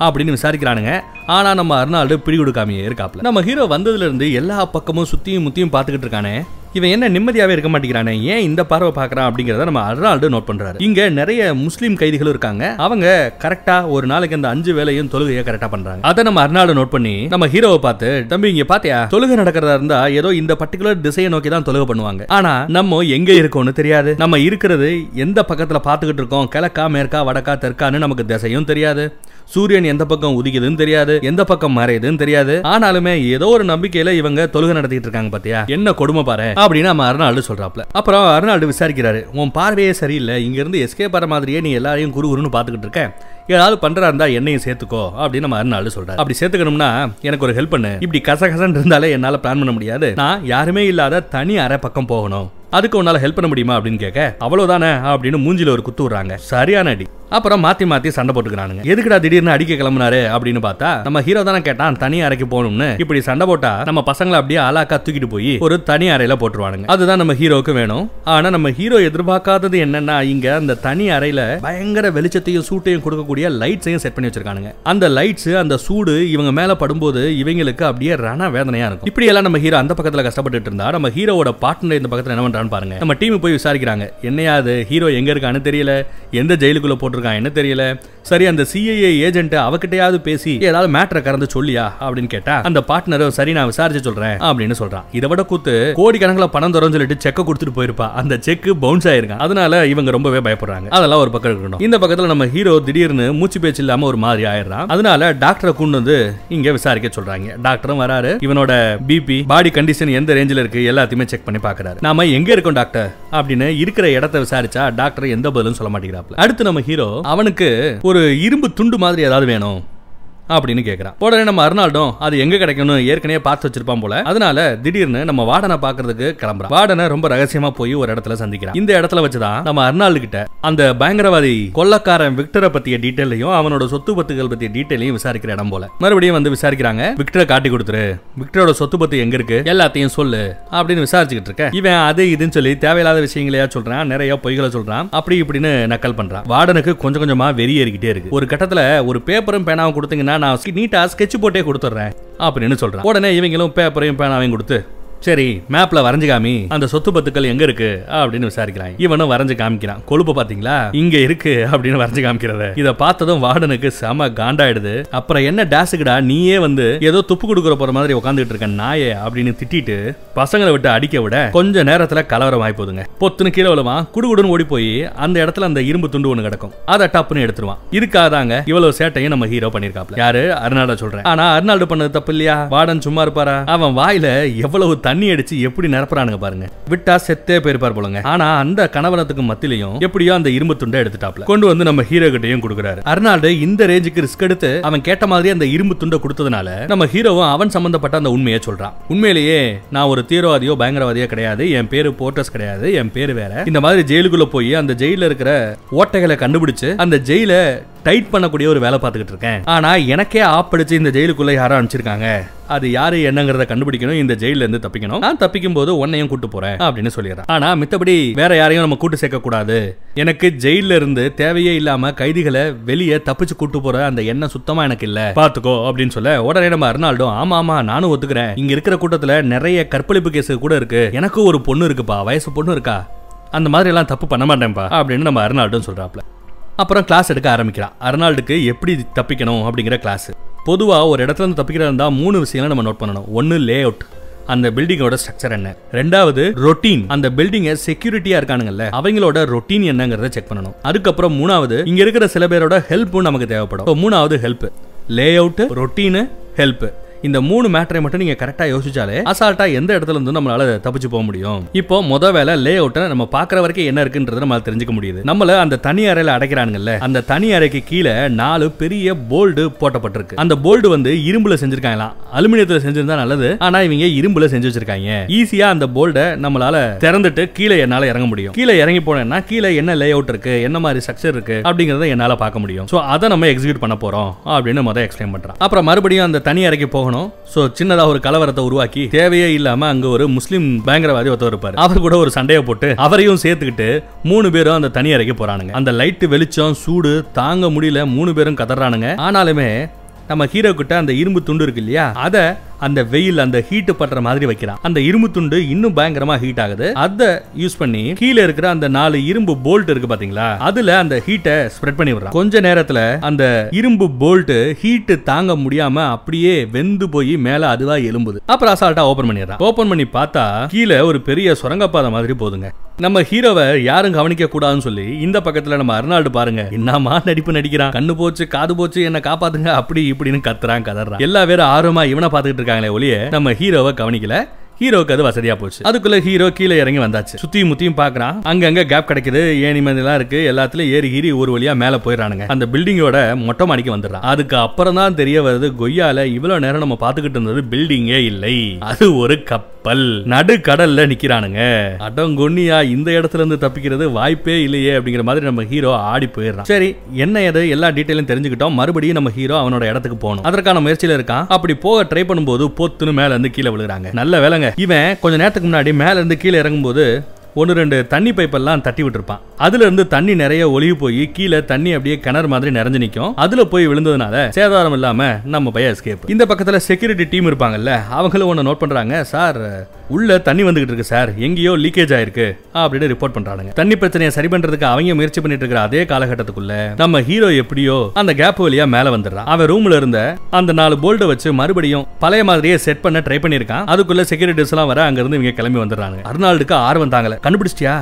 அப்படின்னு விசாரிக்கிறானுங்க. ஆனா நம்ம அர்னால்டு பிடி கொடுக்காமையே இருக்காப்ல. நம்ம ஹீரோ வந்ததுல இருந்து எல்லா பக்கமும் சுத்தியும் முத்தியும் பார்த்துக்கிட்டு இருக்கானே. இவன் என்ன நிம்மதியாவே இருக்க மாட்டேங்கிறானே? ஏன் இந்த பார்வை பார்க்கறான் அப்படிங்கறத நம்ம அர்னால்டு நோட் பண்றாரு. இங்க நிறைய முஸ்லீம் கைதிகளும் இருக்காங்க. அவங்க கரெக்டா ஒரு நாளைக்கு அந்த அஞ்சு வேலையும் தொழுகையை கரெக்டா பண்றாங்க. அதை நம்ம அர்னால்டு நோட் பண்ணி நம்ம ஹீரோவை பார்த்து தம்பி இங்க பாத்தியா? தொழுகை நடக்கிறதா இருந்தா ஏதோ இந்த பர்டிகுலர் திசையை நோக்கி தான் தொழுகை பண்ணுவாங்க. ஆனா நம்ம எங்க இருக்கோம்னு தெரியாது. நம்ம இருக்கிறது எந்த பக்கத்துல பாத்துக்கிட்டு இருக்கோம்? கிழக்கா மேற்கா வடக்கா தெற்கான்னு நமக்கு திசையும் தெரியாது. சூரியன் எந்த பக்கம் உதிக்குதுன்னு தெரியாது எந்த பக்கம் மறையுதுன்னு தெரியாது. ஆனாலுமே ஏதோ ஒரு நம்பிக்கையில இவங்க தொழுகை நடத்திட்டு இருக்காங்க பாத்தியா? என்ன கொடுமை பாரு அப்படின்னு நம்ம அருணாடு சொல்றாப்ல. அப்புறம் அருணாடு விசாரிக்கிறாரு உன் பார்வையே சரியில்லை இங்க இருந்து எஸ்கேப் ஆற மாதிரியே நீ எல்லாரையும் குருகுருன்னு பாத்துக்கிட்டு இருக்கேன். ஏதாவது பண்றா இருந்தா என்னையும் சேர்த்துக்கோ அப்படின்னு நம்ம அருணாள் சொல்றாரு. அப்படி சேர்த்துக்கணும்னா எனக்கு ஒரு ஹெல்ப் பண்ணு. இப்படி கசகசன்னு இருந்தாலே என்னால பிளான் பண்ண முடியாது. நான் யாருமே இல்லாத தனி அறை பக்கம் போகணும். அதுக்கு உன்னால ஹெல்ப் பண்ண முடியுமா? அப்படின்னு கேட்க அவ்வளவுதானே அப்படின்னு மூஞ்சில ஒரு குத்து விடுறாங்க. சரியான அடி. அப்புறம் மாத்தி மாத்தி சண்டை போட்டுக்கிறானுங்க. எதுக்குடா திடீர்னு அடிக்க கிளம்புனாரு அப்படின்னு பார்த்தா நம்ம ஹீரோ தானே கேட்டான் தனி அறைக்கு போகணும்னு. இப்படி சண்டை போட்டா நம்ம பசங்களை அப்படியே அலாக்கா தூக்கிட்டு போய் ஒரு தனி அறையில போட்டுருவானுங்க. அதுதான் நம்ம ஹீரோக்கு வேணும். ஆனா நம்ம ஹீரோ எதிர்பார்க்காதது என்னன்னா இங்க அந்த தனி அறையில பயங்கர வெளிச்சத்தையும் சூட்டையும் கொடுக்கக்கூடிய லைட்ஸையும் செட் பண்ணி வச்சிருக்கானுங்க. அந்த லைட்ஸ் அந்த சூடு இவங்க மேல படும்போது இவங்களுக்கு அப்படியே ரண வேதனையா இருக்கும். இப்படி எல்லாம் நம்ம ஹீரோ அந்த பக்கத்துல கஷ்டப்பட்டுட்டு இருந்தா நம்ம ஹீரோவோட பார்ட்னர் இந்த பக்கத்துல என்ன பண்றான்னு பாருங்க. நம்ம டீம் போய் விசாரிக்கிறாங்க. என்னையாது ஹீரோ எங்க இருக்கான்னு தெரியல. எந்த ஜெயிலுக்குள்ள போட்டிருக்கான் என்ன தெரியல? சரி அந்த சிஐஏ ஏஜென்ட் அவகிட்டயாவது பேசி ஏதாவது மேட்டரை கறந்து சொல்லியா அப்படின்னு கேட்டா அந்த பார்ட்னர் சரி நான் விசாரிச்சு சொல்றேன் அப்படின்னு சொல்றான். இதை விட கூத்து கோடி கணக்கில் பணம் தரோம்னு சொல்லிட்டு செக்க கொடுத்துட்டு போயிருப்பா. அந்த செக் பவுன்ஸ் ஆயிருக்கான். அதனால இவங்க ரொம்பவே பயப்படுறாங்க. அதெல்லாம் ஒரு பக்கம் இருக்கணும். இந்த பக்கத்துல நம்ம ஹீரோ திடீர்னு மூச்சு பேச்சு இல்லாம ஒரு மாதிரி ஆயிடுறான். அதனால டாக்டரை கொண்டு வந்து இங்க விசாரிக்க சொல்றாங்க. டாக்டரும் வராரு. இவனோட பிபி பாடி கண்டிஷன் எந்த ரேஞ்சில் இருக்கு எல்லாத்தையுமே செக் பண்ணி பாக்குறாரு. நாம எங்க இருக்கோம் டாக்டர் அப்படின்னு இருக்கிற இடத்த விசாரிச்சா டாக்டர் எந்த பதிலும் சொல்ல மாட்டேங்கிறாப்ல அடுத்து நம்ம ஹீரோ அவனுக்கு ஒரு இரும்பு துண்டு மாதிரி ஏதாவது வேணும். அப்படின்னு கேக்குறான் உடனே நம்ம அருணால்டும் அது எங்க கிடைக்கும்னு ஏற்கனவே பார்த்து வச்சிருப்பான் போல. அதனால திடீர்னு நம்ம வார்டனை பாக்குறதுக்கு கிளம்புறான் வார்டனை ரொம்ப ரகசியமா போய் ஒரு இடத்துல சந்திக்கிறான் இந்த இடத்துல வச்சுதான் நம்ம அர்னால்டு கிட்ட அந்த பயங்கரவாதி கொள்ளக்காரன் விக்டரை பத்திய டீட்டெயிலையும் அவனோட சொத்து பத்துகள் பத்திய டீட்டெயிலையும் விசாரிக்கிற இடம் போல. மறுபடியும் வந்து விசாரிக்கிறாங்க விக்டரை காட்டி கொடுத்துரு. விக்டரோட சொத்து பத்து எங்க இருக்கு? எல்லாத்தையும் சொல்லு அப்படின்னு விசாரிச்சுக்கிட்டு இருக்க இவன் அது இதுன்னு சொல்லி தேவையில்லாத விஷயங்களையா சொல்றான் நிறைய பொய்களை சொல்றான் அப்படி இப்படின்னு நக்கல் பண்றான். வார்டனுக்கு கொஞ்சம் கொஞ்சமா வெறி ஏறிக்கிட்டே இருக்கு. ஒரு கட்டத்துல ஒரு பேப்பரும் பேனாவும் கொடுத்தீங்கன்னா நான் நீட்டா ஸ்கெட்ச் போட்டே கொடுத்துட்றேன். அப்படின்னு சொல்கிறேன் உடனே இவங்களும் பேப்பரையும் பேனாவையும் கொடுத்து சரி மேப்ல வரைஞ்சு காமி. அந்த சொத்து பத்துக்கள் எங்க இருக்கு? அப்படின்னு விசாரிக்கிறான். இவனும் வரைஞ்சு காமிக்கிறான். கொழுப்பு பாத்தீங்களா? இங்க இருக்கு அப்படின்னு வரைஞ்சு காமிக்கிறத. இத பார்த்ததும் வார்டனுக்கு செம காண்டாயிடுது. அப்புறம் என்ன டேஸுக்குடா நீயே வந்து ஏதோ துப்பு கொடுக்குற போற மாதிரி உட்காந்துட்டு இருக்க நாயே அப்படின்னு திட்டிட்டு பசங்களை விட்டு அடிக்க விட கொஞ்ச நேரத்துல கலவரம் ஆகி போதுங்க பொத்துன்னு கீழே விழுவான். குடுகுடுன்னு ஓடி போய் அந்த இடத்துல அந்த இரும்பு துண்டு ஒண்ணு கிடக்கும். அதை டப்புன்னு எடுத்துருவான். இருக்காதாங்க இவ்வளவு சேட்டையும் நம்ம ஹீரோ பண்ணிருக்காப்ல யாரு? அர்னால்டோ சொல்றேன். ஆனா அர்னால்டோ பண்ணது தப்பு இல்லையா? வார்டன் சும்மா இருப்பாரா? அவன் வாயில எவ்வளவு தண்ணி தண்ணி அடிச்சு எப்படி நிரப்புறானுங்க பாருங்க. விட்டா செத்தே போயிருப்பார் போலங்க. ஆனா அந்த கணவனத்துக்கு மத்தியிலையும் எப்படியோ அந்த இரும்பு துண்டை எடுத்துட்டாப்ல. கொண்டு வந்து நம்ம ஹீரோ கிட்டையும் கொடுக்குறாரு. அர்னால்டு இந்த ரேஞ்சுக்கு ரிஸ்க் எடுத்து அவன் கேட்ட மாதிரி அந்த இரும்பு துண்டை கொடுத்ததுனால நம்ம ஹீரோவும் அவன் சம்பந்தப்பட்ட அந்த உண்மையை சொல்றான். உண்மையிலேயே நான் ஒரு தீவிரவாதியோ பயங்கரவாதியோ கிடையாது. என் பேரு போர்ட்டஸ் கிடையாது. என் பேரு வேற. இந்த மாதிரி ஜெயிலுக்குள்ள போய் அந்த ஜெயில இருக்கிற ஓட்டைகளை கண்டுபிடிச்சு அந்த ஜெயில டைட் பண்ணக்கூடிய ஒரு வேலை பார்த்துக்கிட்டு இருக்கேன். ஆனா எனக்கே ஆப்படிச்சு இந்த ஜெயிலுக்குள்ள யாரோ அனுப்பிச்சிருக்காங்க. அது யாரு என்னங்கறத கண்டுபிடிக்கணும் இந்த ஜெயில இருந்து தப்பிக்கணும். நான் தப்பிக்கும் போது உன்னையும் கூட்டு போறேன் அப்படின்னு சொல்லிடுறேன். ஆனா மித்தபடி வேற யாரையும் நம்ம கூட்டு சேர்க்க கூடாது. எனக்கு ஜெயில இருந்து தேவையே இல்லாம கைதிகளை வெளியே தப்பிச்சு கூட்டு போற அந்த எண்ணம் சுத்தமா எனக்கு இல்ல. பாத்துக்கோ அப்படின்னு சொல்ல உடனே நம்ம அர்னால்டோ ஆமா ஆமா நானும் ஒத்துக்கிறேன். இங்க இருக்கிற கூட்டத்துல நிறைய கற்பழிப்பு கேஸ் கூட இருக்கு. எனக்கும் ஒரு பொண்ணு இருக்குப்பா வயசு பொண்ணு இருக்கா? அந்த மாதிரி எல்லாம் தப்பு பண்ண மாட்டேன்ப்பா அப்படின்னு நம்ம அர்னால்டோன்னு சொல்றாப்ல. அப்புறம் கிளாஸ் எடுக்க ஆரம்பிக்கிறான் அர்னால்டுக்கு எப்படி தப்பிக்கணும் அப்படிங்கிற கிளாஸ் பொதுவாக ஒரு இடத்துல இருந்து தப்பிக்கிறதா இருந்தால் மூணு விஷயங்களை நம்ம நோட் பண்ணணும். ஒன்று லே அவுட் அந்த பில்டிங்கோட ஸ்ட்ரக்சர் என்ன. ரெண்டாவது ரொட்டீன் அந்த பில்டிங்க செக்யூரிட்டியா இருக்கானுங்கல்ல அவங்களோட ரொட்டீன் என்னங்கறத செக் பண்ணணும். அதுக்கப்புறம் மூணாவது இங்க இருக்கிற சில பேரோட ஹெல்ப்பும் நமக்கு தேவைப்படும். மூணாவது help lay out routine help இந்த மூணு மேட்டரை மட்டும் நீங்க கரெக்டா யோசிச்சாலே அசால்ட்டா எந்த இடத்துல இருந்து நம்மளால தப்பிச்சு போக முடியும். இப்போ முத வேலை லே அவுட்டை நம்ம பாக்குற வரைக்கும் என்ன இருக்குன்றத நம்மளால தெரிஞ்சுக்க முடியுது. நம்மள அந்த தனி அறையில அடைக்கிறானுங்கல்ல அந்த தனி அறைக்கு கீழே நாலு பெரிய போல்டு போட்டப்பட்டிருக்கு. அந்த போல்டு வந்து இரும்புல செஞ்சிருக்காங்களாம். அலுமினியத்துல செஞ்சிருந்தா நல்லது ஆனா இவங்க இரும்புல செஞ்சு வச்சிருக்காங்க. ஈஸியா அந்த போல்ட நம்மளால திறந்துட்டு கீழே என்னால இறங்க முடியும். கீழே இறங்கி போனேன்னா கீழே என்ன லே அவுட் இருக்கு என்ன மாதிரி ஸ்ட்ரக்சர் இருக்கு அப்படிங்கறத என்னால பார்க்க முடியும். சோ அதை நம்ம எக்ஸிக்யூட் பண்ண போறோம் அப்படின்னு முத எக்ஸ்பிளைன் பண்றான். அப்புறம் மறுபடியும் அந்த தனி அறைக்கு போக போகணும். ஸோ சின்னதாக ஒரு கலவரத்தை உருவாக்கி தேவையே இல்லாம அங்க ஒரு முஸ்லீம் பயங்கரவாதி ஒருத்தர் இருப்பார். அவர் கூட ஒரு சண்டையை போட்டு அவரையும் சேர்த்துக்கிட்டு மூணு பேரும் அந்த தனி அறைக்கு போறானுங்க. அந்த லைட்டு வெளிச்சம் சூடு தாங்க முடியல மூணு பேரும் கதறானுங்க. ஆனாலுமே நம்ம ஹீரோ கிட்ட அந்த இரும்பு துண்டு இருக்கு இல்லையா? அதை அந்த வெயில் அந்த ஹீட் படுற மாதிரி வைக்கிறான். அந்த இரும்பு துண்டு இன்னும் பயங்கரமா ஹீட் ஆகுது. அதை யூஸ் பண்ணி கீழே இருக்கிற அந்த நாலு இரும்பு போல்ட் இருக்கு பாத்தீங்களா? அதுல அந்த ஹீட்டை ஸ்ப்ரெட் பண்ணி விடுறான். கொஞ்ச நேரத்துல அந்த இரும்பு போல்ட் ஹீட் தாங்க முடியாம அப்படியே வெந்து போய் மேல அதுவா எலும்புது அப்புறம் அசால்ட்டா ஓபன் பண்ணிடுறான். ஓபன் பண்ணி பார்த்தா கீழே ஒரு பெரிய சுரங்கப்பாதை மாதிரி போதுங்க நம்ம ஹீரோவை யாரும் கவனிக்க கூடாதுன்னு சொல்லி இந்த பக்கத்துல நம்ம அர்னால்டு பாருங்க. என்னமா நடிப்பு நடிக்கிறான். கண்ணு போச்சு காது போச்சு என்ன காப்பாத்துங்க அப்படி இப்படின்னு கத்துறான் கதறான். எல்லா பேரும் ஆர்வமா இவனை பாத்துக்கிட்டு இருக்காங்களே ஒளிய நம்ம ஹீரோவை கவனிக்கல. ஹீரோக்கு அது வசதியா போச்சு. அதுக்குள்ள ஹீரோ கீழே இறங்கி வந்தாச்சு. சுத்தியும் முத்தியும் பாக்குறான் அங்கங்க கேப் கிடைக்குது. ஏணி மதிலாம் இருக்கு. எல்லாத்துலயும் ஏறி ஹீரி ஒரு வழியா மேல போயிடறானுங்க. அந்த பில்டிங்கோட மொட்டை மாடிக்கு வந்துடுறான். அதுக்கு அப்புறம் தான் தெரிய வருது கொய்யால இவ்வளவு நேரம் நம்ம பாத்துக்கிட்டு இருந்தது பில்டிங்கே இல்லை. அது ஒரு கப் கப்பல் நடு கடல்ல நிக்கிறானுங்க. அடங்கொன்னியா இந்த இடத்துல இருந்து தப்பிக்கிறது வாய்ப்பே இல்லையே அப்படிங்கிற மாதிரி நம்ம ஹீரோ ஆடி போயிடுறான். சரி என்ன எது எல்லா டீட்டெயிலும் தெரிஞ்சுக்கிட்டோம். மறுபடியும் நம்ம ஹீரோ அவனோட இடத்துக்கு போகணும். அதற்கான முயற்சியில இருக்கான். அப்படி போக ட்ரை பண்ணும்போது பொத்துன்னு மேல இருந்து கீழே விழுறாங்க நல்ல வேலைங்க. இவன் கொஞ்ச நேரத்துக்கு முன்னாடி மேல இருந்து கீழே இறங்கும்போது ஒன்று ரெண்டு தண்ணி பைப்பெல்லாம் தட்டி விட்டுருப்பான். அதுல இருந்து தண்ணி நிறைய ஒளிவு போய் கீழே தண்ணி அப்படியே கிணறு மாதிரி நிறைஞ்சு நிற்கும் அதுல போய் விழுந்ததுனால சேதாரம் இல்லாம நம்ம பையன் எஸ்கேப் இந்த பக்கத்துல செக்யூரிட்டி டீம் இருப்பாங்கல்ல அவங்களும் ஒன்று நோட் பண்றாங்க சார் உள்ள தண்ணி வந்துகிட்டு இருக்கு சார். எங்கேயோ லீக்கேஜ் ஆயிருக்கு அப்படின்னு ரிப்போர்ட் பண்றாங்க தண்ணி பிரச்சனையை சரி பண்றதுக்கு அவங்க முயற்சி பண்ணிட்டு இருக்கிற அதே காலகட்டத்துக்குள்ள நம்ம ஹீரோ எப்படியோ அந்த கேப் வழியா மேல வந்துடுறான். அவன் ரூம்ல இருந்த அந்த நாலு போல்டை வச்சு மறுபடியும் பழைய மாதிரியே செட் பண்ண ட்ரை பண்ணிருக்கான் அதுக்குள்ள செக்யூரிட்டிஸ் எல்லாம் வர அங்க இருந்து இவங்க கிளம்பி வந்துடுறாங்க அர்னால்டுக்கு ஆர்வம் தாங்கல. கண்டுபிடிச்சிட்டியா?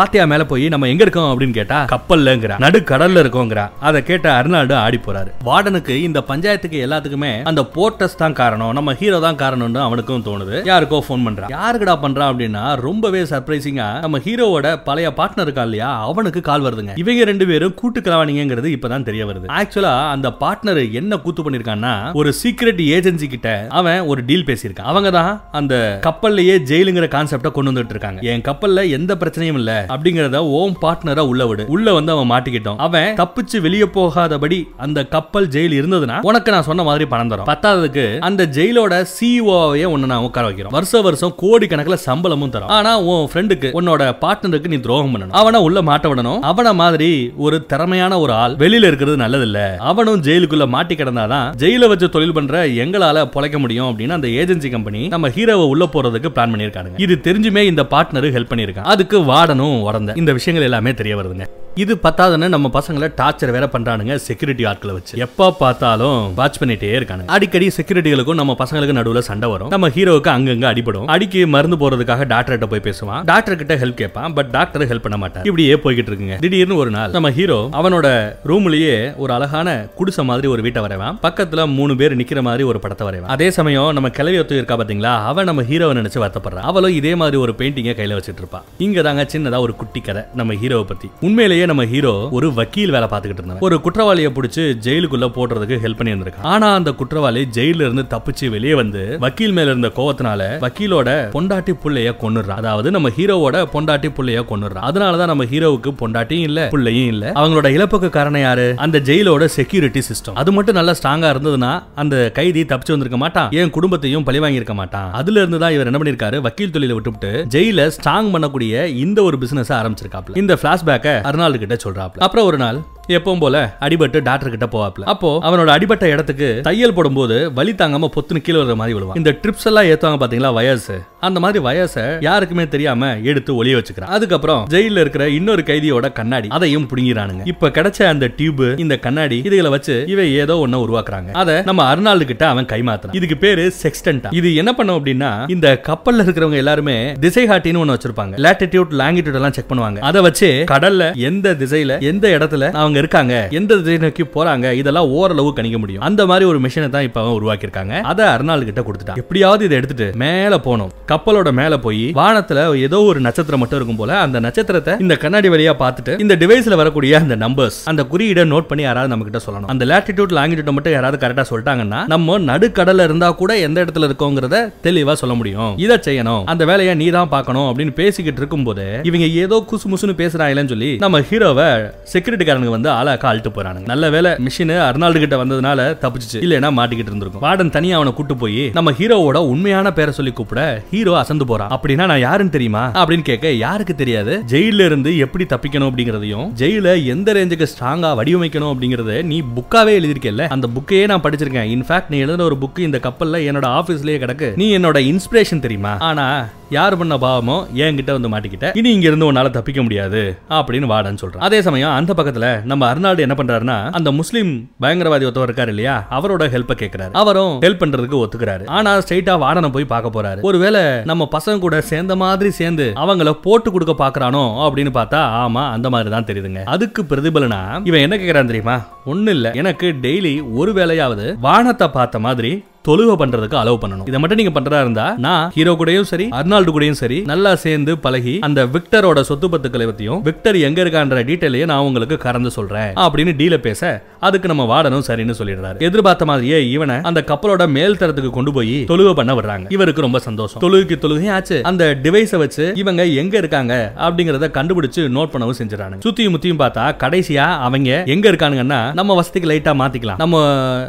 பாத்தியா மேல போய் நம்ம எங்க இருக்கோம் அப்படின்னு கேட்டா கப்பல்லங்கிற நடு கடல்ல இருக்கோங்கிற. அதை கேட்ட அர்னால்டு ஆடி போறாரு வார்டனுக்கு இந்த பஞ்சாயத்துக்கு எல்லாத்துக்குமே அந்த போர்ட்டஸ் தான் காரணம் நம்ம ஹீரோ தான் காரணம்னு அவனுக்கும் தோணுது. யாருக்கோ ஃபோன் பண்றான் யாருக்குடா பண்றான் அப்படின்னா ரொம்பவே சர்ப்ரைசிங்கா நம்ம ஹீரோவோட பழைய பார்ட்னர் இருக்கா இல்லையா அவனுக்கு கால் வருதுங்க. இவங்க ரெண்டு பேரும் கூட்டு கலவானிங்கிறது இப்பதான் தெரிய வருது. ஆக்சுவலா அந்த பார்ட்னர் என்ன கூத்து பண்ணிருக்கான்னா ஒரு சீக்ரெட் ஏஜென்சி கிட்ட அவன் ஒரு டீல் பேசியிருக்கான். அவங்க தான் அந்த கப்பல்லையே ஜெயிலுங்கிற கான்செப்டை கொண்டு வந்துட்டு இருக்காங்க. என் கப்பல்ல எந்த பிரச்சனையும் இல்ல. அப்படிங்கறத ஓம் பார்ட்னரா உள்ள விடு. உள்ள வந்து அவன் மாட்டிக்கிட்டோம் அவன் தப்பிச்சு வெளியே போகாதபடி அந்த கப்பல் ஜெயில் இருந்ததுன்னா உனக்கு நான் சொன்ன மாதிரி பணம் தரும். பத்தாததுக்கு அந்த ஜெயிலோட சிஓவையே ஒன்னு நான் உட்கார வைக்கிறோம். வருஷ வருஷம் கோடி கணக்குல சம்பளமும் தரும். ஆனா உன் ஃப்ரெண்டுக்கு உன்னோட பார்ட்னருக்கு நீ துரோகம் பண்ணணும். அவனை உள்ள மாட்ட விடணும். அவன மாதிரி ஒரு திறமையான ஒரு ஆள் வெளியில இருக்கிறது நல்லது இல்ல அவனும் ஜெயிலுக்குள்ள மாட்டி கிடந்தாதான் ஜெயில வச்சு தொழில் பண்ற எங்களால பொழைக்க முடியும் அப்படின்னு அந்த ஏஜென்சி கம்பெனி நம்ம ஹீரோவை உள்ள போறதுக்கு பிளான் பண்ணிருக்காங்க இது தெரிஞ்சுமே இந்த பார்ட்னர் ஹெல்ப் பண்ணிருக்கான் அதுக்கு வாடனும் வார்டனும் உடந்த இந்த விஷயங்கள் எல்லாமே தெரிய வருதுங்க. இது பத்தாதுன்னு நம்ம பசங்களை டார்ச்சர் வேற பண்றானுங்க செக்யூரிட்டி ஆட்களை வச்சு. எப்ப பார்த்தாலும் வாட்ச் பண்ணிட்டே இருக்கானுங்க. அடிக்கடி செக்யூரிட்டிகளுக்கும் நம்ம பசங்களுக்கு நடுவுல சண்டை வரும். நம்ம ஹீரோவுக்கு அங்கங்க அடிபடும். அடிக்கி மருந்து போறதுக்காக டாக்டர்கிட்ட போய் பேசுவான். டாக்டர் கிட்ட ஹெல்ப் கேட்பான் பட் டாக்டர் ஹெல்ப் பண்ண மாட்டார் இப்படியே போய்கிட்டு இருக்குங்க. திடீர்னு ஒரு நாள் நம்ம ஹீரோ அவனோட ரூம்லயே ஒரு அழகான குடிசை மாதிரி ஒரு வீட்டை வரைவான். பக்கத்துல மூணு பேர் நிக்கிற மாதிரி ஒரு படத்தை வரைவான். அதே சமயம் நம்ம கிளவி ஒத்து இருக்கா பாத்தீங்களா? அவன் நம்ம ஹீரோவை நினைச்சு வருத்தப்படுறான். அவளும் இதே மாதிரி ஒரு பெயிண்டிங்கை கையில வச்சிட்டு இருப்பான் இங்க தாங்க சின்னதா ஒரு குட்டி கதை நம்ம ஹீரோவை பத்தி. உண்மையிலேயே நம்ம ஹீரோ ஒரு வக்கீல் வேலை பார்த்துக்கிட்டு இருந்தாங்க ஒரு குற்றவாளியை பிடிச்சி ஜெயிலுக்குள்ள போடுறதுக்கு ஹெல்ப் பண்ணி இருந்திருக்கான் ஆனா அந்த குற்றவாளி ஜெயில இருந்து தப்பிச்சு வெளியே வந்து வக்கீல் மேல இருந்த கோவத்தினால வக்கீலோட பொண்டாட்டி புள்ளைய கொண்டுறான் அதாவது நம்ம ஹீரோவோட பொண்டாட்டி புள்ளைய கொண்டுறான் அதனாலதான் நம்ம ஹீரோவுக்கு பொண்டாட்டியும் இல்ல புள்ளையும் இல்ல. அவங்களோட இழப்புக்கு காரணம் யாரு? அந்த ஜெயிலோட செக்யூரிட்டி சிஸ்டம் அது மட்டும் நல்லா ஸ்ட்ராங்கா இருந்ததுன்னா அந்த கைதி தப்பிச்சு வந்திருக்க மாட்டான். என் குடும்பத்தையும் பழி வாங்கியிருக்க மாட்டான். அதுல இருந்து தான் இவர் என்ன பண்ணிருக்காரு வக்கீல் தொழிலை விட்டுவிட்டு ஜெயில ஸ்ட்ராங் பண்ணக்கூடிய இந்த ஒரு பிசினஸ் ஆரம்பிச்சிருக்காப்ல இந்த பிளாஷ்பேக்கை அருணா கிட்ட சொல்றாப்ல. அப்புறம் ஒரு நாள் எப்பவும் போல அடிபட்டு டாக்டர் கிட்ட போவாப்ல. அப்போ அவனோட அடிபட்ட இடத்துக்கு தையல் போடும்போது வலி தாங்காம பொத்துன்னு கீழே வர மாதிரி விழுவான். இந்த ட்ரிப்ஸ் எல்லாம் ஏத்துவாங்க பாத்தீங்களா வயசு? அந்த மாதிரி வயசை யாருக்குமே தெரியாம எடுத்து ஒளிய வச்சுக்கிறான். அதுக்கப்புறம் ஜெயில இருக்கிற இன்னொரு கைதியோட கண்ணாடி அதையும் புடுங்கிறானுங்க இப்ப கிடைச்ச அந்த டியூப் இந்த கண்ணாடி இதுகளை வச்சு இவை ஏதோ ஒன்ன உருவாக்குறாங்க. அதை நம்ம அருணாள் கிட்ட அவன் கைமாத்துறான். இதுக்கு பேரு செக்ஸ்டன்டா இது என்ன பண்ணும் அப்படின்னா இந்த கப்பல்ல இருக்கிறவங்க எல்லாருமே திசை காட்டின்னு ஒன்னு வச்சிருப்பாங்க. லேட்டிடியூட் லாங்கிடியூட் எல்லாம் செக் பண்ணுவாங்க. அதை வச்சு கடல்ல எந்த திசையில எந்த இடத்துல அவங்க இருக்காங்க. எந்த திசை நோக்கி போறாங்க இதெல்லாம் ஓரளவு கணிக்க முடியும். அந்த மாதிரி ஒரு மிஷினை தான் இப்ப அவன் உருவாக்கியிருக்காங்க. அதை அர்னால் கிட்ட கொடுத்துட்டான். எப்படியாவது இதை எடுத்துட்டு மேல போனோம் கப்பலோட மேல போய் வானத்துல ஏதோ ஒரு நட்சத்திரம் மட்டும் இருக்கும் போல அந்த நட்சத்திரத்தை இந்த கண்ணாடி வழியா பார்த்துட்டு இந்த டிவைஸ்ல வரக்கூடிய அந்த நம்பர்ஸ் அந்த குறியீடை நோட் பண்ணி யாராவது நம்ம கிட்ட சொல்லணும். அந்த லேட்டிடியூட் லாங்கிடியூட் மட்டும் யாராவது கரெக்டா சொல்லிட்டாங்கன்னா நம்ம நடுக்கடல இருந்தா கூட எந்த இடத்துல இருக்கோங்கிறத தெளிவா சொல்ல முடியும். இதை செய்யணும். அந்த வேலையை நீ தான் பார்க்கணும் அப்படின்னு பேசிக்கிட்டு இருக்கும்போது இவங்க ஏதோ குசு முசுன்னு பேசுறாங்களேன்னு சொல்லி நம்ம ஹீரோவை செக்யூரிட்டிக்காரனுங்க வந்து ஆளாக்க அழுட்டு போறானுங்க. நல்ல வேலை மிஷின் அர்னால்டு கிட்ட வந்ததுனால தப்பிச்சு இல்லைன்னா மாட்டிக்கிட்டு இருந்திருக்கும். வார்டன் தனியா அவனை கூட்டு போய் நம்ம ஹீரோவோட உண்மையான பேரை சொல்லி கூப்பிட ஹீரோ அசந்து போறான் அப்படின்னா நான் யாருன்னு தெரியுமா? அப்படின்னு கேட்க யாருக்கு தெரியாது? ஜெயில இருந்து எப்படி தப்பிக்கணும் அப்படிங்கறதையும் ஜெயில எந்த ரேஞ்சுக்கு ஸ்ட்ராங்கா வடிவமைக்கணும் அப்படிங்கறத நீ புக்காவே எழுதிருக்கல அந்த புக்கையே நான் படிச்சிருக்கேன். இன்ஃபேக்ட் நீ எழுதின ஒரு புக் இந்த கப்பல்ல என்னோட ஆபீஸ்லயே கிடக்கு. நீ என்னோட இன்ஸ்பிரேஷன் தெரியுமா? ஆனா யார் பண்ண பாவமோ என்கிட்ட வந்து மாட்டிக்கிட்ட. இனி இங்க இருந்து உன்னால தப்பிக்க முடியாது அப்படின்னு வாடன் சொல்றான். அதே சமயம் அந்த பக்கத்துல நம்ம அர்னால்டு என்ன பண்றாருன்னா அந்த முஸ்லீம் பயங்கரவாதி ஒருத்தவர் இருக்காரு இல்லையா அவரோட ஹெல்ப்ப கேக்குறாரு. அவரும் ஹெல்ப் பண்றதுக்கு ஒத்துக்கிறாரு. ஆனா ஸ்ட்ரைட்டா வாடனை போய் பார்க்க போறாரு. ஒருவேளை நம்ம பசங்க கூட சேர்ந்த மாதிரி சேர்ந்து அவங்கள போட்டு கொடுக்க பாக்குறானோ அப்படின்னு பார்த்தா ஆமா அந்த மாதிரி தான் தெரியுதுங்க. அதுக்கு பிரதிபலனா இவன் என்ன கேக்குறான் தெரியுமா? ஒண்ணு இல்ல எனக்கு டெய்லி ஒரு வேலையாவது வானத்தை பார்த்த மாதிரி தொழுகை பண்றதுக்கு அலோவ் பண்ணணும். இதை மட்டும் நீங்க பண்றதா இருந்தா நான் ஹீரோ கூடயும் சரி அர்னால்டு கூடயும் சரி நல்லா சேர்ந்து பழகி அந்த விக்டரோட சொத்து பத்துக்களை பத்தியும் விக்டர் எங்க இருக்கான்ற டீட்டெயிலையும் நான் உங்களுக்கு கறந்து சொல்றேன் அப்படின்னு டீல பேச அதுக்கு நம்ம வாடனும் சரின்னு சொல்லிடுறாரு. எதிர்பார்த்த மாதிரியே இவனை அந்த கப்பலோட மேல் தரத்துக்கு கொண்டு போய் தொழுகை பண்ண விடுறாங்க. இவருக்கு ரொம்ப சந்தோஷம். தொழுகைக்கு தொழுகை ஆச்சு. அந்த டிவைஸை வச்சு இவங்க எங்க இருக்காங்க அப்படிங்கறத கண்டுபிடிச்சு நோட் பண்ணவும் செஞ்சிடறாங்க சுத்தியும் முத்தியும் பார்த்தா கடைசியா அவங்க எங்க இருக்கானுங்கன்னா நம்ம வசதிக்கு லைட்டா மாத்திக்கலாம். நம்ம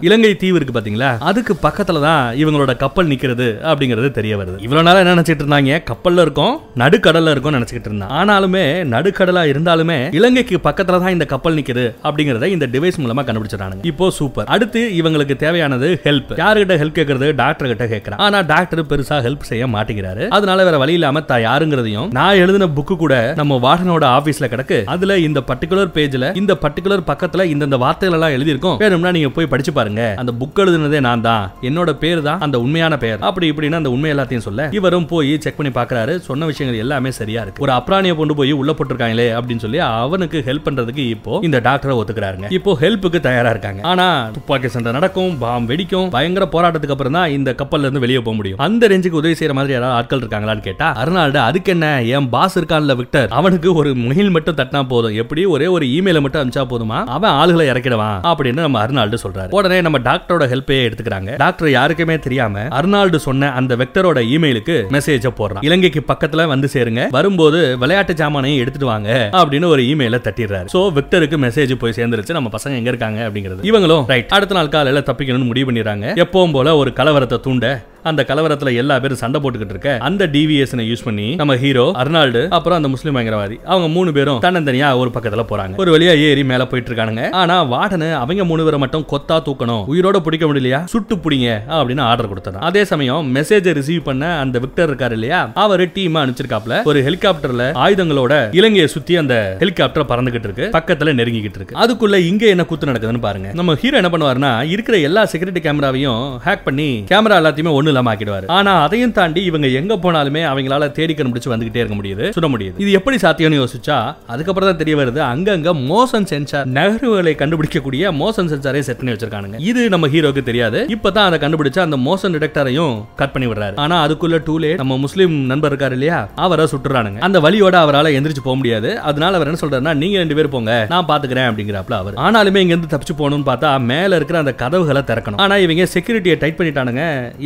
இலங்கை தீவு இருக்கு பாத்தீங்களா? அதுக்கு பக்கத்துல தான் இவங்களோட கப்பல் நிக்கிறது அப்படிங்கிறது தெரிய வருது. இவ்வளவு நாளா என்ன நினைச்சிட்டு இருந்தாங்க? கப்பல்ல இருக்கோம் நடுக்கடல்ல இருக்கோம் நினைச்சிட்டு இருந்தான். ஆனாலுமே நடுக்கடலா இருந்தாலுமே இலங்கைக்கு பக்கத்துல தான் இந்த கப்பல் நிக்கிறது அப்படிங்கறத இந்த டிவைஸ் மூலமா கண்டுபிடிச்சிட்டாங்க இப்போ சூப்பர். அடுத்து இவங்களுக்கு தேவையானது ஹெல்ப் யாருகிட்ட ஹெல்ப் கேக்குறது? டாக்டர் கிட்ட கேக்குறான். ஆனா டாக்டர் பெருசா ஹெல்ப் செய்ய மாட்டேங்கிறாரு. அதனால வேற வழி இல்லாம தான் யாருங்கிறதையும் நான் எழுதின புக்கு கூட நம்ம வார்டனோட ஆபீஸ்ல கிடக்கு. அதுல இந்த பர்டிகுலர் பேஜ்ல இந்த பர்டிகுலர் பக்கத்துல இந்த வார்த்தைகள் எல்லாம் எழுதியிருக்கும். வேணும்னா நீங்க போய் படிச்சு பாருங்க. அந்த புக் எழுதுனதே நான் தான் என்னோட பேர் தான் அந்த உண்மையான பெயர். அப்படி இப்படின்னு அந்த உண்மை எல்லாத்தையும் சொல்ல இவரும் போய் செக் பண்ணி பாக்குறாரு சொன்ன விஷயங்கள் எல்லாமே சரியா இருக்கு. ஒரு அப்ராணியை கொண்டு போய் உள்ள போட்டிருக்காங்களே அப்படின்னு சொல்லி அவனுக்கு ஹெல்ப் பண்றதுக்கு இப்போ இந்த டாக்டரை ஒத்துக்கிறாருங்க. இப்போ ஹெல்ப்புக்கு தயாரா இருக்காங்க. ஆனா துப்பாக்கி சண்டை நடக்கும் பாம் வெடிக்கும் பயங்கர போராட்டத்துக்கு அப்புறம் தான் இந்த கப்பல்ல இருந்து வெளியே போக முடியும். அந்த ரேஞ்சுக்கு உதவி செய்யற மாதிரி யாராவது ஆட்கள் இருக்காங்களான்னு கேட்டா அருணால்டு அதுக்கு என்ன? என் பாஸ் இருக்கான்ல விக்டர். அவனுக்கு ஒரு மெயில் மட்டும் தட்டினா போதும். எப்படி? ஒரே ஒரு இமெயில மட்டும் அனுப்பிச்சா போதுமா? அவன் ஆளுகளை இறக்கிடுவான் அப்படின்னு நம்ம அருணால்டு சொல்றாரு. உடனே நம்ம டாக்டரோட ஹெல்ப்பே எடுத்துக்கிறாங்க. டாக்டர் யாருக்குமே தெரியாம அர்னால்டு சொன்ன அந்த வெக்டரோட இமெயிலுக்கு மெசேஜ் போடுறான். இலங்கைக்கு பக்கத்துல வந்து சேருங்க. வரும்போது விளையாட்டு சாமானையும் எடுத்துட்டு வாங்க அப்படின்னு ஒரு இமெயில தட்டிடுறாரு. சோ விக்டருக்கு மெசேஜ் போய் சேர்ந்துருச்சு. நம்ம பசங்க எங்க இருக்காங்க அப்படிங்கிறது. இவங்களும் ரைட் அடுத்த நாள் காலையில தப்பிக்கணும்னு முடிவு பண்ணிடுறாங்க. எப்பவும் போல ஒரு கலவரத்தை தூண்ட அந்த கலவரத்துல எல்லா பேரும் சண்டை போட்டுக்கிட்டு இருக்க அந்த டிவிஎஸ்னை யூஸ் பண்ணி நம்ம ஹீரோ அர்னால்டு அப்புறம் அந்த முஸ்லீம் பயங்கரவாதி அவங்க மூணு பேரும் தன்னந்தனியா ஒரு பக்கத்துல போறாங்க. ஒரு வழியா ஏறி மேல போயிட்டு இருக்கானுங்க. ஆனா வாடனு அவங்க மூணு பேரை மட்டும் கொத்தா தூக்கணும் உயிரோட பிடிக்க முடியலையா? சுட்டு பிடிங்க அப்படின்னு ஆர்டர் கொடுத்தாங்க அதே சமயம் மெசேஜ் ரிசீவ் பண்ண அந்த விக்டர் இருக்காரு இல்லையா? அவரு டீம் அனுப்பிச்சிருக்காப்ல ஒரு ஹெலிகாப்டர்ல ஆயுதங்களோட இலங்கையை சுத்தி அந்த ஹெலிகாப்டர் பறந்துகிட்டு இருக்கு. பக்கத்துல நெருங்கிக்கிட்டு இருக்கு. அதுக்குள்ள இங்க என்ன கூத்து நடக்குதுன்னு பாருங்க. நம்ம ஹீரோ என்ன பண்ணுவாருன்னா இருக்கிற எல்லா செக்யூரிட்டி கேமராவையும் ஹேக் பண்ணி கேமரா எல்லாத்தையுமே ஒன்னு இல்லாம ஆக்கிடுவாரு ஆனா அதையும் தாண்டி இவங்க எங்க போனாலுமே அவங்களால தேடி கண்டுபிடிச்சு வந்துகிட்டே இருக்க முடியுது. சுட முடியுது. இது எப்படி சாத்தியம்னு யோசிச்சா அதுக்கப்புறம் தான் தெரிய வருது அங்கங்க மோசன் சென்சார் நகர்வுகளை கண்டுபிடிக்கக்கூடிய மோசன் சென்சாரே செட் பண்ணி வச்சிருக்கானுங்க. இது நம்ம ஹீரோக்கு தெரியாது. இப்பதான் அதை கண்டுபிடிச்சு அந்த மோசன் டிடெக்டரையும் கட் பண்ணி விடுறாரு. ஆனா அதுக்குள்ள டூலே நம்ம முஸ்லீம் நண்பர் இருக்காரு இல்லையா அவரை சுட்டுறானுங்க. அந்த வழியோட அவரால் எந்திரிச்சு போக முடியாது. அதனால அவர் என்ன சொல்றாருன்னா நீங்க ரெண்டு பேர் போங்க நான் பாத்துக்கிறேன் அப்படிங்கிறாப்ல அவர். ஆனாலுமே இங்க இருந்து தப்பிச்சு போகணும்னு பார்த்தா மேல இருக்கிற அந்த கதவுகளை திறக்கணும். ஆனா இவங்க செக்யூரிட்டியை டைட் பண்ணிட்டானுங்க.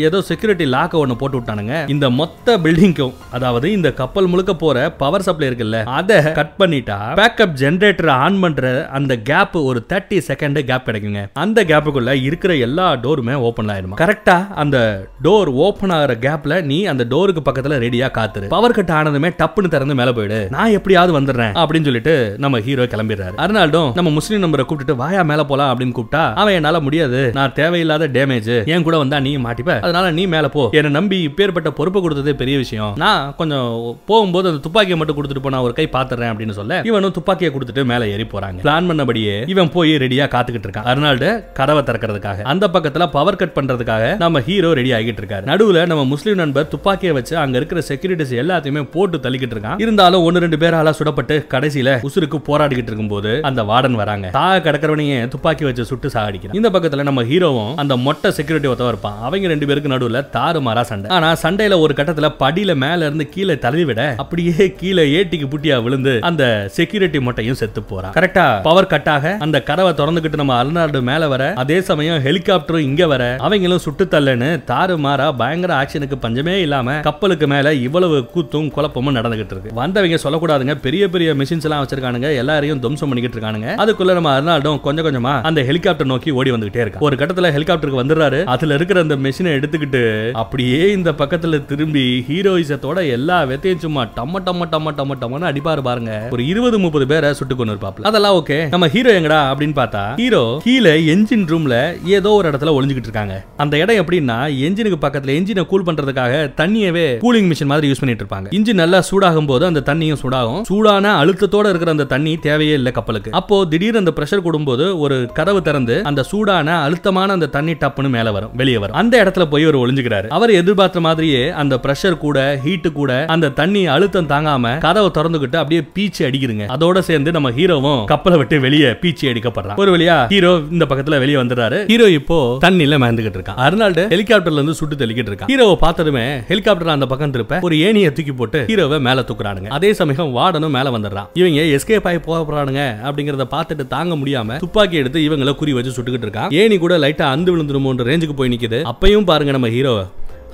ஏதோ செக்யூரிட்டி லாக்க ஒன்று போட்டு விட்டானுங்க. இந்த மொத்த பில்டிங்க்கும் அதாவது இந்த கப்பல் முழுக்க போற பவர் சப்ளை இருக்குல்ல அதை கட் பண்ணிட்டா பேக்கப் ஜென்ரேட்டர் ஆன் பண்ற அந்த கேப் ஒரு தேர்ட்டி செகண்ட் கேப் கிடைக்குங்க. அந்த கேப்புக்குள்ள இருக்கிற எல்லா டோருமே ஓபன் ஆயிடும்? கரெக்டா அந்த டோர் ஓபன் ஆகிற கேப்ல நீ அந்த டோருக்கு பக்கத்துல ரெடியா காத்துரு. பவர் கட் ஆனதுமே டப்புன்னு திறந்து மேல போயிடு. நான் எப்படியாவது வந்துடுறேன் அப்படின்னு சொல்லிட்டு நம்ம ஹீரோ கிளம்பிடுறாரு. அர்னால்டும் நம்ம முஸ்லீம் நம்பரை கூப்பிட்டு வாயா மேல போலாம் அப்படின்னு கூப்பிட்டா அவன் என்னால முடியாது. நான் தேவையில்லாத டேமேஜ் என் கூட வந்தா நீ மாட்டிப்ப. அதனால நீ மேல போ. என்னை நம்பி இப்பேற்பட்ட பொறுப்பு கொடுத்ததே பெரிய விஷயம். நான் கொஞ்சம் போகும்போது அந்த துப்பாக்கியை மட்டும் கொடுத்துட்டு போனா ஒரு கை பாத்துறேன் அப்படின்னு சொல்ல இவனும் துப்பாக்கியை கொடுத்துட்டு மேல ஏறி போறாங்க. பிளான் பண்ணபடியே இவன் போய் ரெடியா காத்துக்கிட்டு இருக்கான். அர்னால்டு கதவை திறக்கிறதுக்காக. அந்த பக்கத்துல பவர் கட் பண்றதுக்காக நம்ம ஹீரோ ரெடி ஆகிட்டு இருக்காரு. நடுவுல நம்ம முஸ்லீம் நண்பர் துப்பாக்கியை வச்சு அங்க இருக்கிற செக்யூரிட்டிஸ் எல்லாத்தையுமே போட்டு தள்ளிக்கிட்டு இருக்கான். இருந்தாலும் ஒன்னு ரெண்டு பேரால சுடப்பட்டு கடைசியில உசுருக்கு போராடிக்கிட்டு இருக்கும்போது அந்த வார்டன் வராங்க. தாக கிடக்கிறவனையே துப்பாக்கி வச்சு சுட்டு சாகடிக்கிறான். இந்த பக்கத்துல நம்ம ஹீரோவும் அந்த மொட்டை செக்யூரிட்டி ஒருத்தவன் இருப்பான். அவங்க ரெண்டு பேருக்கு நடுவுல தாறுமாறா சண்டை. ஆனா சண்டையில ஒரு கட்டத்துல படியில மேல இருந்து கீழே தள்ளி விட அப்படியே கீழே ஏட்டிக்கு புட்டியா விழுந்து அந்த செக்யூரிட்டி மொட்டையும் செத்து போறான் கரெக்டா பவர் கட் ஆக அந்த கதவை திறந்துகிட்டு நம்ம அருணாடு மேல வர அதே சமயம் ஹெலிகாப்டரும் இங்க வர அவங்களும் சுட்டு தள்ளன்னு தாறு மாறா பயங்கர ஆக்ஷனுக்கு பஞ்சமே இல்லாம கப்பலுக்கு மேல இவ்வளவு கூத்தும் குழப்பமும் நடந்துகிட்டு இருக்கு. வந்தவங்க சொல்லக்கூடாதுங்க. பெரிய பெரிய மிஷின்ஸ் எல்லாம் வச்சிருக்கானுங்க. எல்லாரையும் துவம்சம் பண்ணிக்கிட்டு இருக்கானுங்க. அதுக்குள்ள நம்ம அர்னால்டும் கொஞ்சம் கொஞ்சமா அந்த ஹெலிகாப்டர் நோக்கி ஓடி வந்துகிட்டே இருக்கு ஒரு கட்டத்துல ஹெலிகாப்டருக்கு வந்துடுறாரு. அதுல இருக்கிற அந்த மெஷினை எடுத்துக்கிட்டு அப்படியே இந்த பக்கத்துல திரும்பி ஹீரோயிசத்தோட எல்லா வெத்தையும் சும்மா டம்ம டம்ம டம்ம டம்ம டம்மனு அடிப்பாரு பாருங்க. ஒரு இருபது முப்பது பேரை சுட்டு கொண்டு இருப்பாப்ல அதெல்லாம் ஓகே. நம்ம ஹீரோ எங்கடா அப்படின்னு பார்த்தா ஹீரோ கீழே என்ஜின் ரூம்ல ஏதோ ஒரு இடத்துல ஒளிஞ்சுக்கிட்டு இருக்காங்க. அந்த இடம் எப்படின்னா என்ஜினுக்கு பக்கத்துல என்ஜினை கூல் பண்றதுக்காக தண்ணியவே கூலிங் மிஷின் மாதிரி யூஸ் பண்ணிட்டு இருப்பாங்க. இன்ஜின் நல்லா சூடாகும் போது அந்த தண்ணியும் சூடாகும். சூடான அழுத்தத்தோட இருக்கிற அந்த தண்ணி தேவையே இல்லை கப்பலுக்கு. அப்போ திடீர் அந்த பிரஷர் கூடும்போது ஒரு கதவு திறந்து அந்த சூடான அழுத்தமான அந்த தண்ணி டப்புன்னு மேல வரும் வெளியே வரும். அந்த இடத்துல போய் ஒரு புரிஞ்சுக்கிறாரு. அவர் எதிர்பார்த்த மாதிரியே அந்த பிரஷர் கூட ஹீட்டு கூட அந்த தண்ணி அழுத்தம் தாங்காம கதவை திறந்துகிட்டு அப்படியே பீச்சு அடிக்குதுங்க. அதோட சேர்ந்து நம்ம ஹீரோவும் கப்பலை விட்டு வெளியே பீச்சு அடிக்கப்படுறான். ஒரு வழியா ஹீரோ இந்த பக்கத்துல வெளியே வந்துடுறாரு. ஹீரோ இப்போ தண்ணியில மறந்துகிட்டு இருக்கான். அர்னால்டு ஹெலிகாப்டர்ல இருந்து சுட்டு தெளிக்கிட்டு இருக்கான். ஹீரோவை பார்த்ததுமே ஹெலிகாப்டர் அந்த பக்கம் திருப்ப ஒரு ஏணியை தூக்கி போட்டு ஹீரோவை மேல தூக்குறானுங்க. அதே சமயம் வார்டனும் மேல வந்துடுறான். இவங்க எஸ்கேப் ஆகி போக போறானுங்க அப்படிங்கறத பார்த்துட்டு தாங்க முடியாம துப்பாக்கி எடுத்து இவங்கள குறி வச்சு சுட்டுக்கிட்டு இருக்கான். ஏணி கூட லைட்டா அந்து விழுந்துருமோன்ற ரேஞ்சுக்கு போய் நிக்குது. அப்பயும் பாருங்க நம்ம ஹீரோ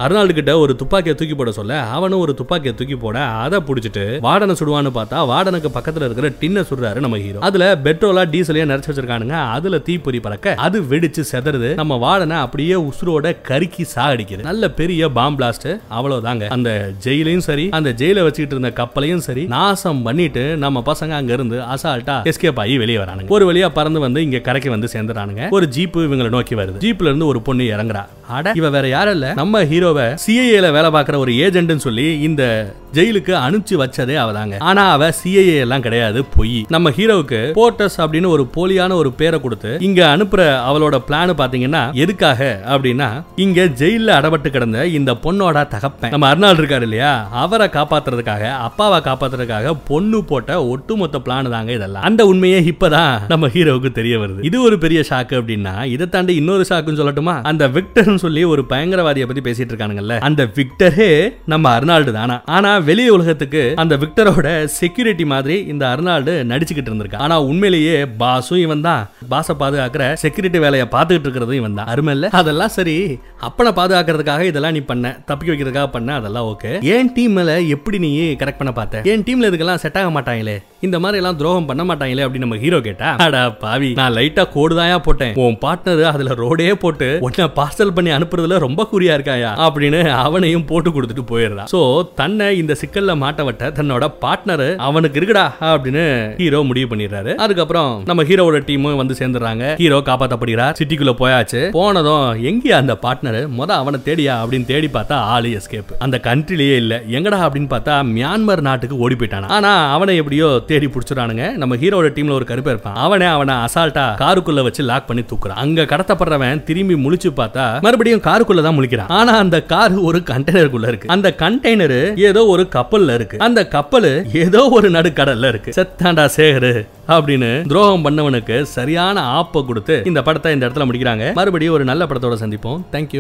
அர்னால்டு கிட்ட ஒரு துப்பாக்கியை தூக்கி போட சொல்ல அவனும் ஒரு துப்பாக்கியை தூக்கி போட அதை பிடிச்சிட்டு வாடனை சுடுவான்னு பார்த்தா வாடனுக்கு பக்கத்துல இருக்கிற டின்ன சுடுறாரு நம்ம ஹீரோ. அதுல பெட்ரோலா டீசலையா நிறைச்சு வச்சிருக்கானுங்க. அதுல தீப்பொறி பறக்க அது வெடிச்சு செதறது நம்ம வாடனை அப்படியே உசுரோட கருக்கி சாகடிக்குது. நல்ல பெரிய பாம் பிளாஸ்ட் அவ்வளவுதாங்க. அந்த ஜெயிலையும் சரி அந்த ஜெயில வச்சுக்கிட்டு இருந்த கப்பலையும் சரி நாசம் பண்ணிட்டு நம்ம பசங்க அங்க இருந்து அசால்ட்டா எஸ்கேப் ஆகி வெளியே வரானுங்க. ஒரு வழியா பறந்து வந்து இங்க கரைக்கு வந்து சேர்ந்துறானுங்க. ஒரு ஜீப்பு இவங்களை நோக்கி வருது. ஜீப்ல இருந்து ஒரு பொண்ணு இறங்குறா. அட. இவ வேற யாரும் இல்ல நம்ம ஹீரோவை சிஐஏல வேலை பார்க்குற ஒரு ஏஜென்ட்னு சொல்லி இந்த ஜெயிலுக்கு அனுப்பிச்சு வச்சதே அவதாங்க. ஆனா அவ சிஐஏ எல்லாம் கிடையாது பொய். நம்ம ஹீரோவுக்கு போர்ட்டஸ் அப்படின்னு ஒரு போலியான ஒரு பேரை கொடுத்து இங்க அனுப்புற அவளோட பிளான் பாத்தீங்கன்னா எதுக்காக அப்படின்னா இங்க ஜெயில அடபட்டு கிடந்த இந்த பொண்ணோட தகப்பன். நம்ம அர்னால் இருக்காரு இல்லையா? அவரை காப்பாத்துறதுக்காக அப்பாவை காப்பாத்துறதுக்காக பொண்ணு போட்ட ஒட்டுமொத்த பிளான் தாங்க இதெல்லாம். அந்த உண்மையே இப்பதான் நம்ம ஹீரோவுக்கு தெரிய வருது. இது ஒரு பெரிய ஷாக்கு அப்படின்னா இதை தாண்டி இன்னொரு ஷாக்குன்னு சொல்லட்டுமா? அந்த விக்டர்னு சொல்லி ஒரு பயங்கரவாதியை பத்தி பேசிட்டு இருக்கானுங்கல்ல. அந்த விக்டரே நம்ம அர்னால்டு தானா? ஆனா வெளி உலகத்துக்கு அந்த விக்டரோட செக்யூரிட்டி மாதிரி இந்த அர்னால்டு நடிச்சுக்கிட்டு இருந்திருக்கான் ஆனா உண்மையிலேயே பாஸும் இவன் தான். பாஸை பாதுகாக்கிற செக்யூரிட்டி வேலையை பார்த்துக்கிட்டு இருக்கிறதும் இவன் தான். அருமை இல்ல? அதெல்லாம் சரி அப்பனை பாதுகாக்கிறதுக்காக இதெல்லாம் நீ பண்ண தப்பிக்க வைக்கிறதுக்காக பண்ண அதெல்லாம் ஓகே. ஏன் டீம்ல எப்படி நீ கரெக்ட் பண்ண பார்த்த? ஏன் டீம்ல இதுக்கெல்லாம் செட் ஆக மாட்டாங்களே? இந்த மாதிரி எல்லாம் துரோகம் பண்ண மாட்டாங்களே அப்படின்னு நம்ம ஹீரோ கேட்டா அடா பாவி நான் லைட்டா கோடுதாயா போட்டேன். உன் பார்ட்னர் அதுல ரோடே போட்டு உடனே பார்சல் பண்ணி அனுப்புறதுல ரொம்ப குறியா இருக்காயா அப்படின்னு அவனையும் போட்டு கொடுத்துட்டு போயிடுறான் சோ தன்னை இந்த சிக்கல்ல மாட்ட விட்ட தன்னோட பார்ட்னர் அவனுக்கு இருக்குடா அப்படின்னு ஹீரோ முடிவு பண்ணிடுறாரு. அதுக்கப்புறம் நம்ம ஹீரோவோட டீமும் வந்து சேர்ந்துடுறாங்க. ஹீரோ காப்பாத்தப்படுகிறார். சிட்டிக்குள்ள போயாச்சு. போனதும் எங்கேயா அந்த பார்ட்னர் முத அவனை தேடியா அப்படின்னு தேடி பார்த்தா ஆளு எஸ்கேப் அந்த கண்ட்ரிலேயே இல்ல. எங்கடா அப்படின்னு பார்த்தா மியான்மர் நாட்டுக்கு ஓடி போயிட்டானா? ஆனா அவனை எப்படியோ தேடி பிடிச்சிடானுங்க நம்ம ஹீரோட டீம்ல ஒரு கருப்பு இருப்பான். அவனே அவனை அசால்ட்டா காருக்குள்ள வச்சு லாக் பண்ணி தூக்குறான். அங்க கடத்தப்படுறவன் திரும்பி முழிச்சு பார்த்தா மறுபடியும் காருக்குள்ள தான் முழிக்கிறான். ஆனா அந்த கார் ஒரு கண்டெய்னருக்குள்ள இருக்கு. அந்த கண்டெய்னர் ஏதோ ஒரு கப்பல்ல இருக்கு. அந்த கப்பல் ஏதோ ஒரு நடுக்கடல்ல இருக்கு. செத்தாண்டா சேகரு அப்படின்னு துரோகம் பண்ணவனுக்கு சரியான ஆப்ப கொடுத்து இந்த படத்தை இந்த இடத்துல முடிக்கிறாங்க. மறுபடியும் ஒரு நல்ல படத்தோட சந்திப்போம். தேங்க்யூ